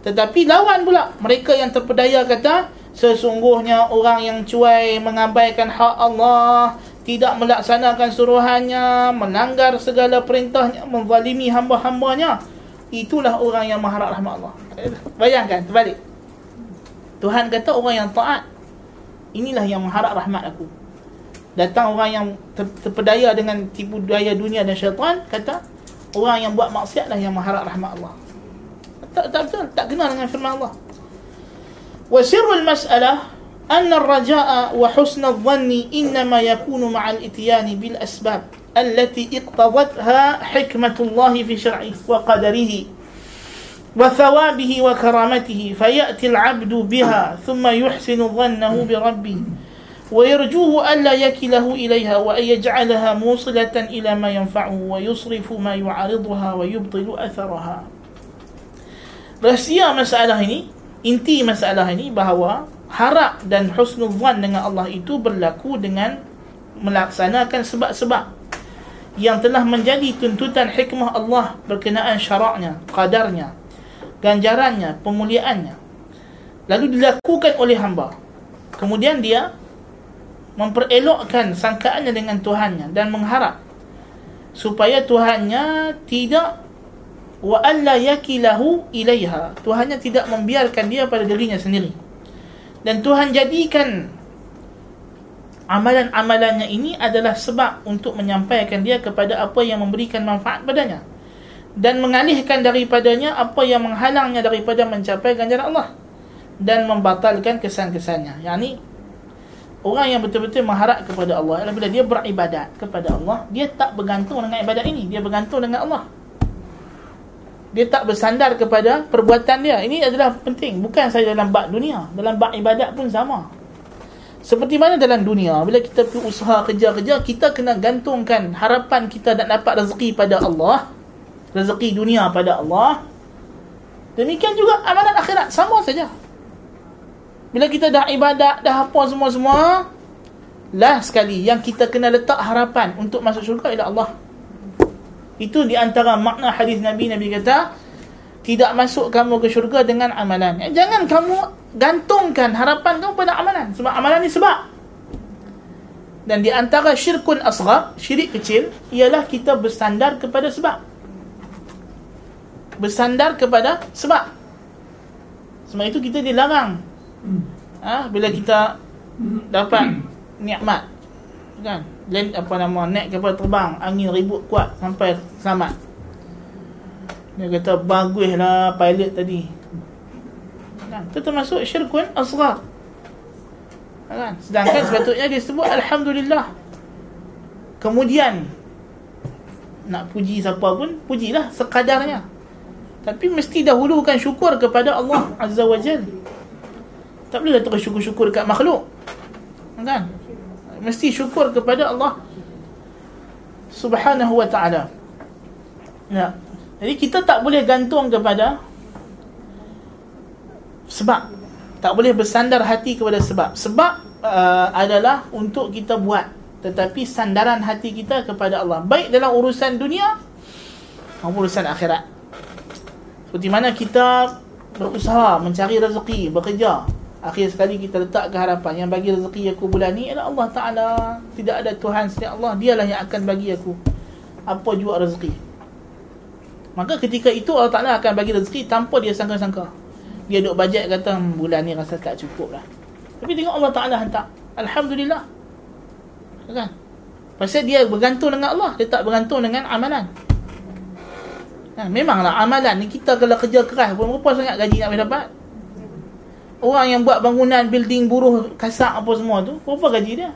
Tetapi lawan pula mereka yang terpedaya kata sesungguhnya orang yang cuai mengabaikan hak Allah tidak melaksanakan suruhannya, melanggar segala perintahnya, menzalimi hamba-hambanya, itulah orang yang mengharap rahmat Allah. Bayangkan, terbalik. Tuhan kata orang yang taat, inilah yang mengharap rahmat aku. Datang orang yang ter- terpedaya dengan tipu daya dunia dan syaitan, kata orang yang buat maksiatlah yang mengharap rahmat Allah. Tak, tak betul, tak kenal dengan firman Allah. Wa sirrul mas'alah أن الرجاء وحسن الظن إنما يكون مع الإتيان بالأسباب التي اقتضتها حكمة الله في شرعه وقدره وثوابه وكرامته فيأتي العبد بها ثم يحسن ظنه بربه ويرجوه ألا يكله إليها وأن يجعلها موصلة إلى ما ينفعه ويصرف ما يعارضها ويبطل أثرها. Rahsia masalah ini, inti masalah ini bahawa harap dan husnuzan dengan Allah itu berlaku dengan melaksanakan sebab-sebab yang telah menjadi tuntutan hikmah Allah berkenaan syaraknya, qadarnya, ganjarannya, pemuliaannya. Lalu dilakukan oleh hamba. Kemudian dia memperelokkan sangkaannya dengan Tuhannya dan mengharap supaya Tuhannya tidak wa alla yakilahu ilaiha. Tuhannya tidak membiarkan dia pada dirinya sendiri dan Tuhan jadikan amalan-amalannya ini adalah sebab untuk menyampaikan dia kepada apa yang memberikan manfaat padanya. Dan mengalihkan daripadanya apa yang menghalangnya daripada mencapai ganjaran Allah. Dan membatalkan kesan-kesannya. Yakni orang yang betul-betul mengharap kepada Allah adalah bila dia beribadat kepada Allah dia tak bergantung dengan ibadat ini. Dia bergantung dengan Allah dia tak bersandar kepada perbuatan dia. Ini adalah penting. Bukan saja dalam bab dunia. Dalam bab ibadat pun sama. Seperti mana dalam dunia, bila kita pergi usaha kerja-kerja, kita kena gantungkan harapan kita nak dapat rezeki pada Allah. Rezeki dunia pada Allah. Demikian juga amalan akhirat. Sama saja. Bila kita dah ibadat, dah apa semua-semua, last sekali yang kita kena letak harapan untuk masuk syurga ialah Allah. Itu di antara makna hadis Nabi Nabi kata tidak masuk kamu ke syurga dengan amalan. Eh, jangan kamu gantungkan harapan kamu pada amalan sebab amalan ni sebab. Dan di antara syirkun asghar, syirik kecil ialah kita bersandar kepada sebab. Bersandar kepada sebab. Sebab itu kita dilarang. Ha, bila kita dapat nikmat kan? Land apa nama naik kapal terbang. Angin ribut kuat sampai selamat. Dia kata baguslah pilot tadi. Kan? Itu termasuk syirkun asghar. Kan? Sedangkan sepatutnya dia sebut alhamdulillah. Kemudian nak puji siapa pun pujilah sekadarnya. Tapi mesti dahulukan syukur kepada Allah azza wajalla tak boleh terus syukur-syukur dekat makhluk. Kan mesti syukur kepada Allah Subhanahu wa taala. Ya. Jadi kita tak boleh gantung kepada sebab tak boleh bersandar hati kepada sebab. Sebab uh, adalah untuk kita buat tetapi sandaran hati kita kepada Allah baik dalam urusan dunia maupun urusan akhirat. Seperti mana kita berusaha mencari rezeki, bekerja, Akhir sekali kita letak ke harapan. Yang bagi rezeki aku bulan ni adalah Allah Ta'ala. Tidak ada Tuhan selain Allah. Dialah yang akan bagi aku Apa juga rezeki. Maka ketika itu Allah Ta'ala akan bagi rezeki Tanpa dia sangka-sangka. Dia duk bajet kata hmm, Bulan ni rasa tak cukup lah. Tapi tengok Allah Ta'ala hantar. Alhamdulillah. Kan? Pasal dia bergantung dengan Allah. Dia tak bergantung dengan amalan. Ha, memanglah amalan ni kita kalau kerja keras pun berapa sangat gaji nak dapat? Orang yang buat bangunan building buruh kasak apa semua tu berapa gaji dia.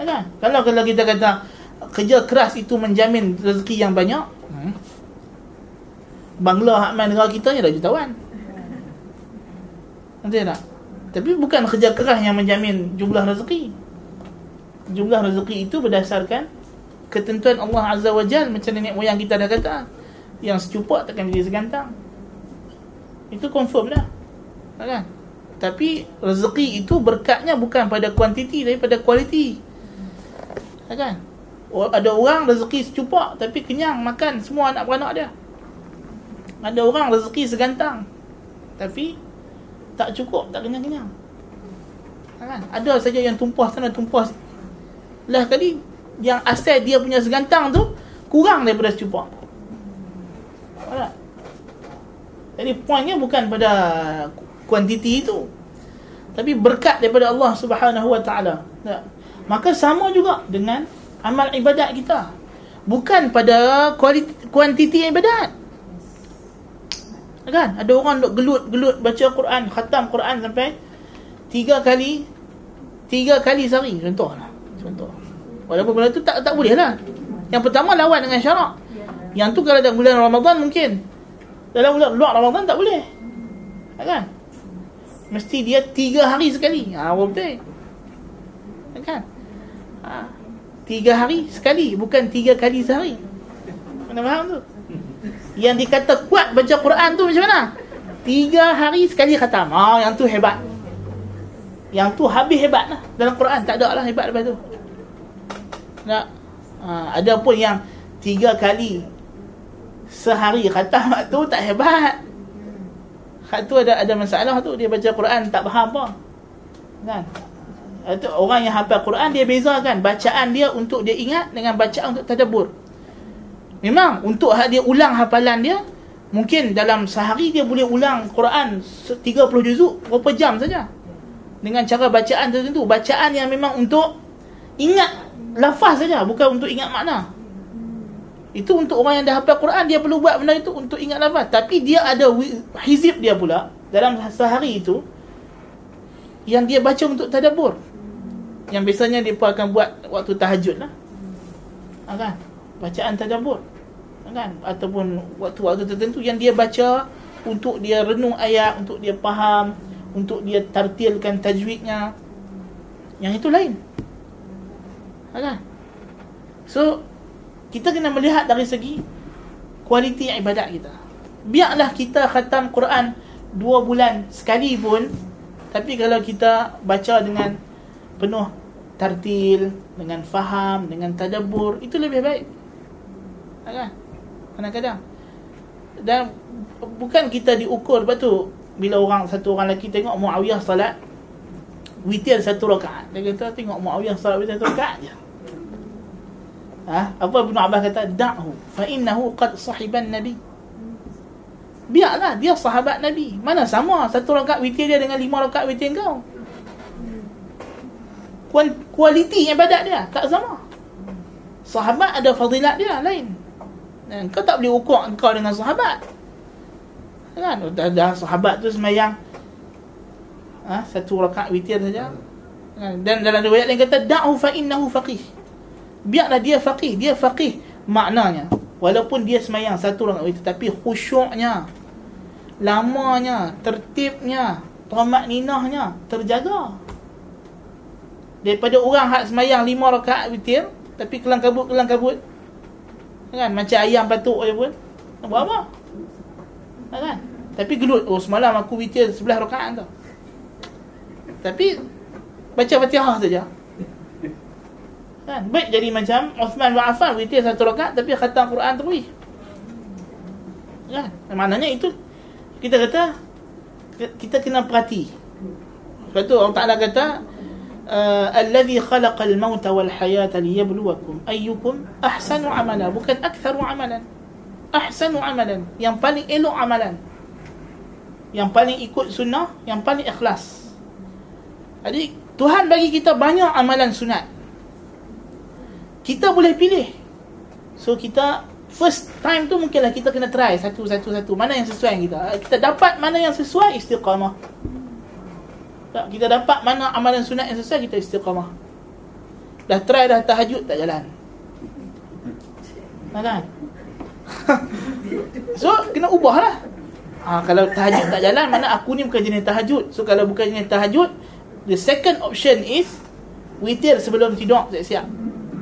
Kan? Kalau kalau kita kata kerja keras itu menjamin rezeki yang banyak hmm. bangla hak negara kita ni dah jutawan. Nanti tak? Tapi bukan kerja keras yang menjamin jumlah rezeki. Jumlah rezeki itu berdasarkan ketentuan Allah Azza wa Jal macam nenek moyang kita dah kata yang secupak takkan jadi segantang. Itu confirm dah kan? Tapi rezeki itu berkatnya bukan pada kuantiti tapi pada kualiti. Kan? Ada orang rezeki secupak tapi kenyang makan semua anak beranak dia. Ada orang rezeki segantang tapi tak cukup, tak kenyang-kenyang. Kan? Ada saja yang tumpah sana tumpah. Lah kali yang asal dia punya segantang tu kurang daripada secupak. Alright. Jadi poinnya bukan pada kuantiti itu. Tapi berkat daripada Allah Subhanahu wa taala. Maka sama juga dengan amal ibadat kita. Bukan pada kualiti, kuantiti ibadat. Kan? Ada orang duk gelut-gelut baca Quran khatam Quran sampai tiga kali tiga kali sehari. Contohlah. Contoh. Walaupun benda tu tak tak boleh lah. Yang pertama lawan dengan syarak. Yang tu kalau dalam bulan Ramadan mungkin. Dalam bulan luar Ramadan tak boleh. Kan Mesti dia tiga hari sekali. Ha, betul? Kan? Ha, Tiga hari sekali Bukan tiga kali sehari. Mana faham tu? Yang dikata kuat baca Quran tu macam mana? Tiga hari sekali khatam. Ha, Yang tu hebat. Yang tu habis hebat lah. Dalam Quran tak ada lah hebat lepas tu. Tak. Ha, Ada pun yang Tiga kali Sehari khatam tu tak hebat Hak tu ada ada masalah tu dia baca Quran tak faham apa. Kan? Itu orang yang hafal Quran dia bezakan bacaan dia untuk dia ingat dengan bacaan untuk tadabbur. Memang untuk dia ulang hafalan dia mungkin dalam sehari dia boleh ulang Quran 30 juzuk berapa jam saja. Dengan cara bacaan tertentu, bacaan yang memang untuk ingat lafaz saja bukan untuk ingat makna. Itu untuk orang yang dah hafal Quran dia perlu buat benda itu untuk ingat lafaz. Tapi dia ada hizib dia pula dalam sehari itu yang dia baca untuk tadabbur. Yang biasanya dia akan buat waktu tahajud lah. Ha, kan? Bacaan tadabbur. Ha, kan ataupun waktu-waktu tertentu yang dia baca untuk dia renung ayat untuk dia faham untuk dia tartilkan tajwidnya yang itu lain kan so kita kena melihat dari segi kualiti ibadat kita. Biarlah kita khatam Quran dua bulan sekali pun tapi kalau kita baca dengan penuh tartil dengan faham dengan tadabbur itu lebih baik. Kan kadang-kadang. Dan bukan kita diukur lepas tu bila orang satu orang lelaki tengok Muawiyah salat witir satu rakaat. Dia kata tengok Muawiyah salat witir satu rakaat je ha? apa Ibn Abbas kata da'hu fa innahu qad sahiban nabi biarlah dia sahabat nabi mana sama satu rakaat witir dia dengan lima rakaat witir kau kualiti ibadat dia tak sama sahabat ada fadilat dia lain dan kau tak boleh ukur engkau dengan sahabat. Kan? Dah, dah sahabat tu semayang ha? satu rakaat witir saja. Kan? Dan dalam riwayat lain kata da'u fa innahu faqih. Biarlah dia faqih, dia faqih maknanya. Walaupun dia semayang satu rakaat witir tapi khusyuknya lamanya, tertibnya, tamak ninahnya terjaga. Daripada orang hak semayang lima rakaat witir tapi kelang kabut kelang kabut kan? Macam ayam batuk je pun. Nak buat apa? Kan? Tapi gelut oh semalam aku witir sebelah rakaat tu. Tapi baca Fatihah saja Kan? Baik jadi macam Uthman wa Affan witir satu rakaat tapi khatam Quran terus. Kan? Maknanya itu kita kata kita kena perhati. Sebab tu Allah Taala kata eh, alladhi khalaqal mauta wal hayata liyabluwakum ayyukum ahsanu amala bukan aktharu amalan. Ahsanu amalan, yang paling elok amalan. Yang paling ikut sunnah, yang paling ikhlas. Jadi Tuhan bagi kita banyak amalan sunat kita boleh pilih so kita first time tu mungkinlah kita kena try satu satu satu mana yang sesuai kita kita dapat mana yang sesuai istiqamah tak, kita dapat mana amalan sunat yang sesuai kita istiqamah. Dah try dah tahajud tak jalan. Kan? so kena ubahlah. Ha, kalau tahajud tak jalan mana aku ni bukan jenis tahajud. So kalau bukan jenis tahajud, the second option is witir sebelum tidur siap-siap.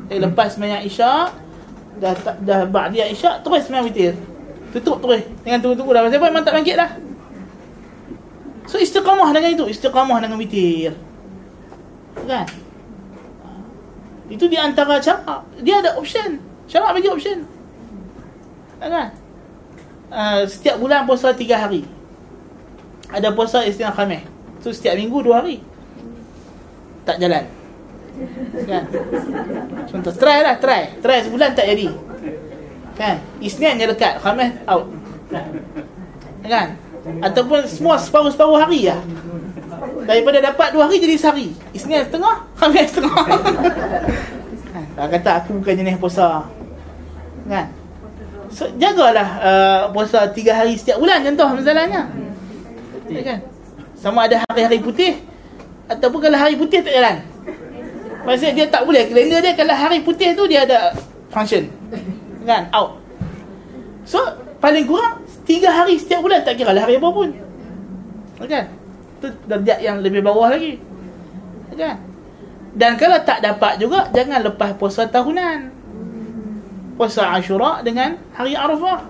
Eh, lepas sembahyang Isyak dah dah ba'diyah Isyak terus sembahyang witir. Tutup terus. Dengan tunggu-tunggu dah. Sebab memang tak bangkit dah. So istiqamah dengan itu, istiqamah dengan witir. Kan? Itu di antara cara. Dia ada option. Syarak bagi option. Kan? Uh, setiap bulan puasa tiga hari. Ada puasa istilah khamis. So setiap minggu dua hari. Tak jalan. Kan? Contoh, try lah, try. Try sebulan tak jadi. Kan? Isnin je dekat, khamis out. Kan? Ataupun semua separuh-separuh hari lah Daripada dapat dua hari jadi sehari Isnin setengah, Khamis setengah kan? Kata aku bukan jenis puasa Kan So, jagalah uh, puasa tiga hari setiap bulan contoh misalnya ya, kan? Sama ada hari-hari putih Ataupun kalau hari putih tak jalan Maksudnya dia tak boleh. Kalender dia kalau hari putih tu dia ada function. Kan? Out. So paling kurang Tiga hari setiap bulan. Tak kira lah hari apa pun. Kan? Itu darjat yang lebih bawah lagi. Kan? Dan kalau tak dapat juga Jangan lepas puasa tahunan. Puasa Ashura dengan hari Arafah.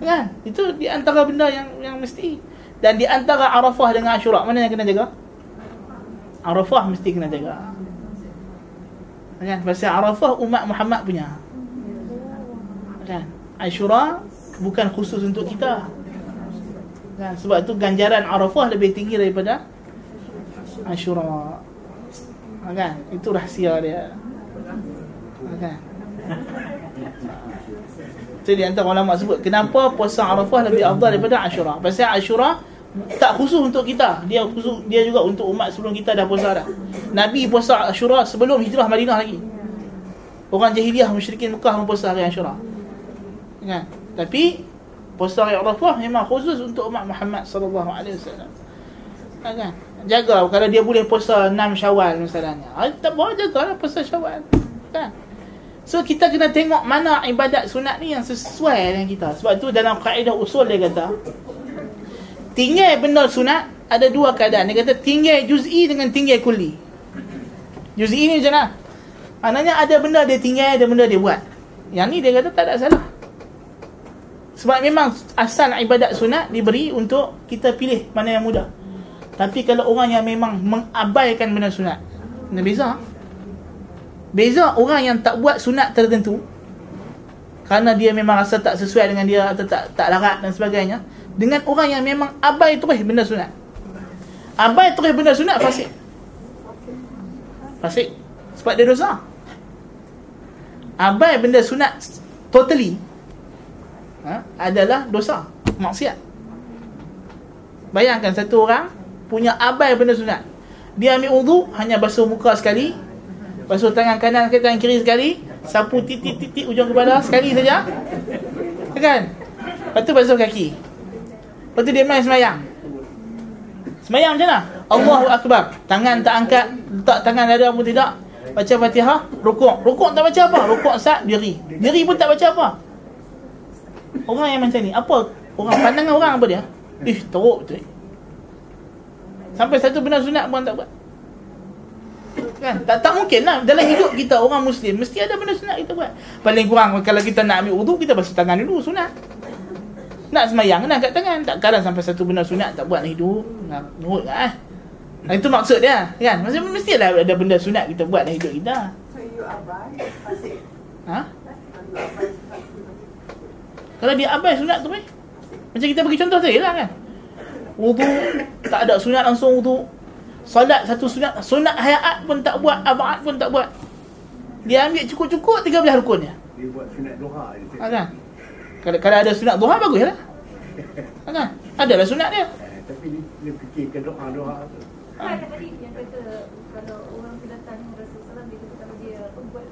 Kan? Itu di antara benda yang yang mesti. Dan di antara Arafah dengan Ashura Mana yang kena jaga Arafah mesti kena jaga Kan Pasal Arafah umat Muhammad punya Kan Ashura bukan khusus untuk kita. Kan? Sebab tu ganjaran Arafah lebih tinggi daripada Ashura. Kan? Itu rahsia dia. Kan? Itu di antara ulama sebut kenapa puasa Arafah lebih afdal daripada Ashura. Pasal Ashura tak khusus untuk kita. Dia khusus dia juga untuk umat sebelum kita dah puasa dah. Nabi puasa Ashura sebelum hijrah Madinah lagi. Orang jahiliah musyrikin Mekah mempuasa hari Ashura. Kan? Tapi puasa hari Arafah memang khusus untuk umat Muhammad sallallahu alaihi wasallam. Kan? Jaga kalau dia boleh puasa 6 Syawal misalnya. Ha, tak boleh jaga lah puasa Syawal. Kan? So kita kena tengok mana ibadat sunat ni yang sesuai dengan kita. Sebab tu dalam kaedah usul dia kata tinggal benda sunat ada dua keadaan. Dia kata tinggal juz'i dengan tinggal kulli. Juz'i ni macam mana? Maknanya ada benda dia tinggal, ada benda dia buat. Yang ni dia kata tak ada salah. Sebab memang asal ibadat sunat diberi untuk kita pilih mana yang mudah. Tapi kalau orang yang memang mengabaikan benda sunat, Ini beza. Beza orang yang tak buat sunat tertentu kerana dia memang rasa tak sesuai dengan dia atau tak tak larat dan sebagainya dengan orang yang memang abai terus benda sunat. Abai terus benda sunat fasik. Fasik. Sebab dia dosa. Abai benda sunat totally ha, adalah dosa, maksiat. Bayangkan satu orang punya abai benda sunat. Dia ambil wudu hanya basuh muka sekali, Basuh tangan kanan ke tangan kiri sekali Sapu titik-titik ujung kepala sekali saja Kan? Lepas tu basuh kaki Lepas tu dia main semayang. Semayang macam mana? Allahu Akbar. Tangan tak angkat Letak tangan dada pun tidak. Baca fatihah Rukuk. Rukuk tak baca apa? Rukuk sat diri Diri pun tak baca apa? Orang yang macam ni Apa? Orang pandangan orang apa dia? Ih teruk betul Sampai satu benda sunat pun tak buat. Kan? Tak tak mungkin lah. Dalam hidup kita orang muslim mesti ada benda sunat kita buat. Paling kurang kalau kita nak ambil wudu kita basuh tangan dulu sunat nak semayang nak kat tangan. Tak kadang sampai satu benda sunat tak buat hidup. Nak nurut lah eh. itu maksud dia kan? Maksudnya mesti ada, ada benda sunat kita buat dalam hidup kita. So you abai, ha? Kalau dia abai sunat tu eh? macam kita bagi contoh tadi lah kan? Wudu tak ada sunat langsung wudu. Solat satu sunat Sunat hayat pun tak buat Abad pun tak buat. Dia ambil cukup-cukup 13 rukun je Dia buat sunat doha je. ha, kan? Kalau, kalau ada sunat duha bagus lah ha, kan? Adalah sunat dia. Eh, Tapi dia, dia fikirkan doa-doa tu. Ada tadi yang kata kalau orang tu datang Rasulullah dia kata kalau dia buat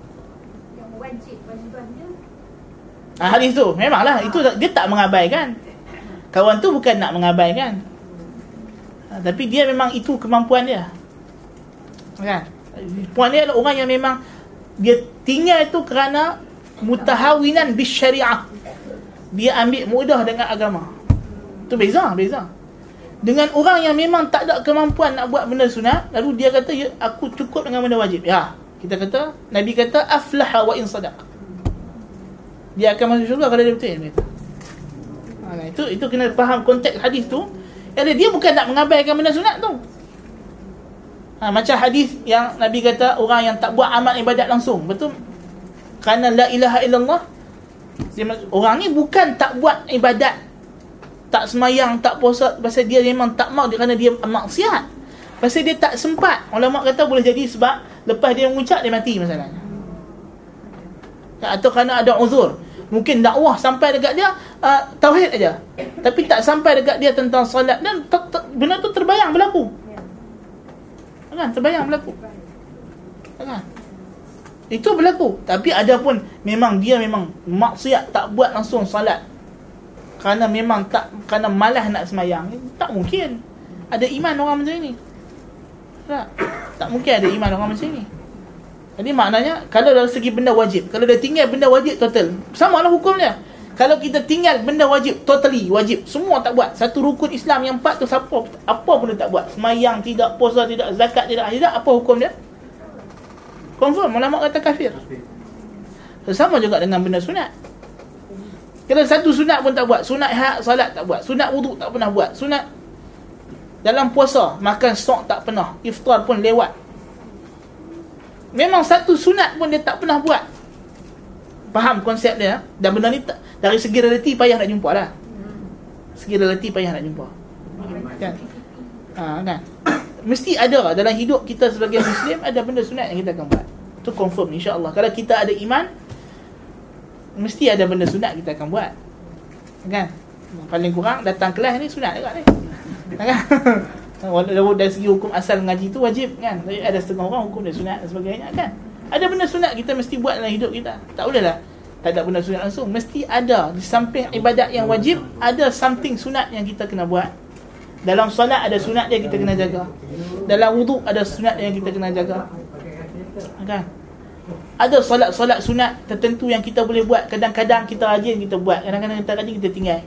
yang wajib wajiban dia ha, Hadis tu Memanglah. Itu Dia tak mengabaikan. Kawan tu bukan nak mengabaikan. Ha, Tapi dia memang itu kemampuan dia. Kan? Puan dia adalah orang yang memang Dia tinggal itu kerana Mutahawinan bis syariah Dia ambil mudah dengan agama. Itu beza Beza. Dengan orang yang memang tak ada kemampuan nak buat benda sunat lalu dia kata ya, aku cukup dengan benda wajib. Ya kita kata nabi kata aflaha wa in sadaq. Dia akan masuk syurga kalau dia betul dia kata ha, itu itu kena faham konteks hadis tu. Jadi dia bukan nak mengabaikan benda sunat tu. Ha, macam hadis yang nabi kata orang yang tak buat amal ibadat langsung. Betul? Kerana la ilaha illallah orang ni bukan tak buat ibadat tak semayang, tak puasa pasal dia memang tak mau kerana dia maksiat. Pasal dia tak sempat. Ulama kata boleh jadi sebab lepas dia mengucap dia mati masalahnya. Atau kerana ada uzur. Mungkin dakwah sampai dekat dia uh, tauhid aja. Tapi tak sampai dekat dia tentang solat dan tak, tak, benda tu terbayang berlaku. Kan terbayang berlaku. Kan? Itu berlaku. Tapi ada pun memang dia memang maksiat tak buat langsung solat kerana memang tak kerana malas nak semayang tak mungkin. Ada iman orang macam ni. Tak. Tak mungkin ada iman orang macam ni. Jadi maknanya kalau dari segi benda wajib kalau dia tinggal benda wajib total. Sama lah hukum dia kalau kita tinggal benda wajib totally wajib semua tak buat. Satu rukun Islam yang empat tu siapa apa pun dia tak buat. Semayang tidak puasa tidak zakat tidak tidak apa hukum dia confirm ulama kata kafir. Sama juga dengan benda sunat. Kalau satu sunat pun tak buat. Sunat hak salat tak buat. Sunat wuduk tak pernah buat. Sunat Dalam puasa Makan stok tak pernah. Iftar pun lewat. Memang satu sunat pun dia tak pernah buat. Faham konsep dia? Dan benda ni tak, Dari segi realiti payah nak jumpa lah. Segi realiti payah nak jumpa. Kan? Ha, kan Mesti ada dalam hidup kita sebagai Muslim Ada benda sunat yang kita akan buat Itu confirm insyaAllah Kalau kita ada iman mesti ada benda sunat kita akan buat. Kan? Paling kurang datang kelas ni sunat juga ni. Kan? Walaupun dari segi hukum asal mengaji tu wajib kan. Tapi ada setengah orang hukum dia sunat dan sebagainya kan. Ada benda sunat kita mesti buat dalam hidup kita. Tak boleh lah. Tak ada benda sunat langsung. Mesti ada. Di samping ibadat yang wajib, ada something sunat yang kita kena buat. Dalam solat ada sunat yang kita kena jaga. Dalam wuduk ada sunat yang kita kena jaga. Kan? Ada solat-solat sunat tertentu yang kita boleh buat. Kadang-kadang kita rajin kita buat. Kadang-kadang kita rajin kita tinggal.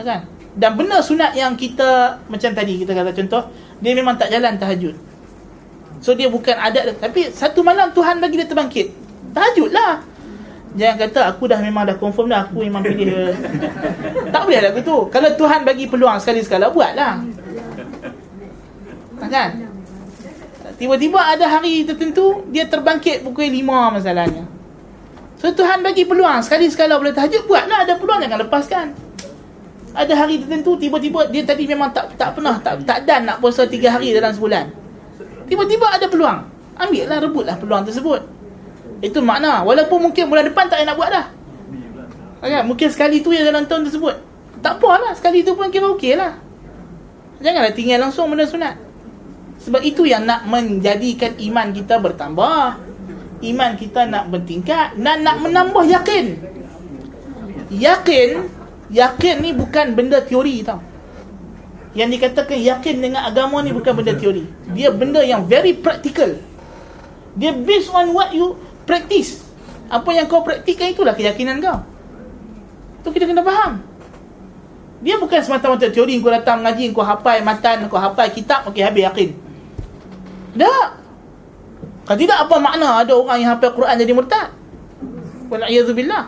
Kan? Dan benda sunat yang kita macam tadi kita kata contoh, dia memang tak jalan tahajud. So dia bukan adat tapi satu malam Tuhan bagi dia terbangkit. Tahajudlah. Jangan kata aku dah memang dah confirm dah aku memang pilih dia. tak boleh lah begitu. Kalau Tuhan bagi peluang sekali-sekala buatlah. Kan? Tiba-tiba ada hari tertentu dia terbangkit pukul 5 masalahnya. So Tuhan bagi peluang sekali-sekala boleh tahajud buatlah ada peluang jangan lepaskan. Ada hari tertentu tiba-tiba dia tadi memang tak tak pernah tak tak dan nak puasa 3 hari dalam sebulan. Tiba-tiba ada peluang. Ambillah rebutlah peluang tersebut. Itu makna walaupun mungkin bulan depan tak payah nak buat dah. Kan? Mungkin sekali tu ya dalam tahun tersebut. Tak apalah sekali tu pun kira okey lah. Janganlah tinggal langsung benda sunat. Sebab itu yang nak menjadikan iman kita bertambah. Iman kita nak bertingkat dan nak menambah yakin. Yakin, yakin ni bukan benda teori tau. Yang dikatakan yakin dengan agama ni bukan benda teori. Dia benda yang very practical. Dia based on what you practice. Apa yang kau praktikkan itulah keyakinan kau. Tu kita kena faham. Dia bukan semata-mata teori kau datang mengaji, kau hafal matan, kau hafal kitab, okey habis yakin. Tak. Kalau tidak apa makna ada orang yang hafal Quran jadi murtad? Wal'iyadzubillah.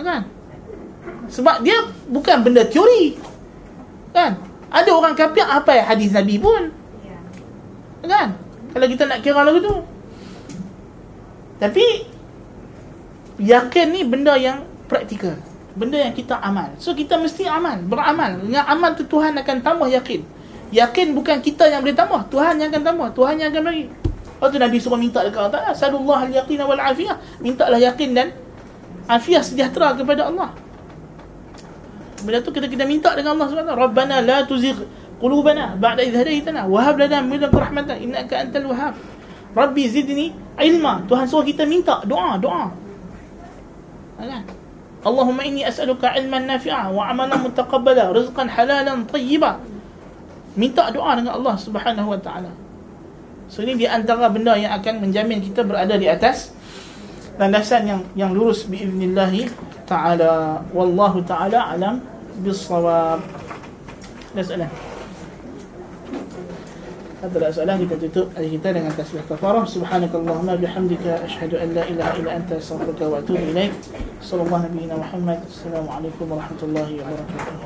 Kan? Sebab dia bukan benda teori. Kan? Ada orang kafir hafal hadis Nabi pun. Kan? Kalau kita nak kira lagu tu. Tapi yakin ni benda yang praktikal. Benda yang kita amal. So kita mesti amal, beramal. Dengan amal tu Tuhan akan tambah yakin. Yakin bukan kita yang boleh tambah Tuhan yang akan tambah Tuhan yang akan bagi Lepas tu Nabi suruh minta dekat Allah Ta'ala Salullah al-yaqina wal-afiyah Mintalah yakin dan Afiyah sejahtera kepada Allah Benda tu kita kita minta dengan Allah SWT Rabbana la tuzigh qulubana Ba'da idh hadaitana Wahab lana milik rahmatan Innaka antal wahab Rabbi zidni ilma Tuhan suruh kita minta doa Doa kan? Allahumma inni as'aluka ilman nafi'a Wa amalan mutaqabbala Rizqan halalan tayyibah minta doa dengan Allah Subhanahu wa taala. So ini di antara benda yang akan menjamin kita berada di atas landasan yang yang lurus biiznillah taala. Wallahu taala alam bisawab. Ada tak soalan kita tutup hari kita dengan tasbih kafarah? Subhanakallahumma bihamdika asyhadu an la ilaha illa anta astaghfiruka wa atubu ilaik. Sallallahu nabiyina muhammad assalamualaikum warahmatullahi wabarakatuh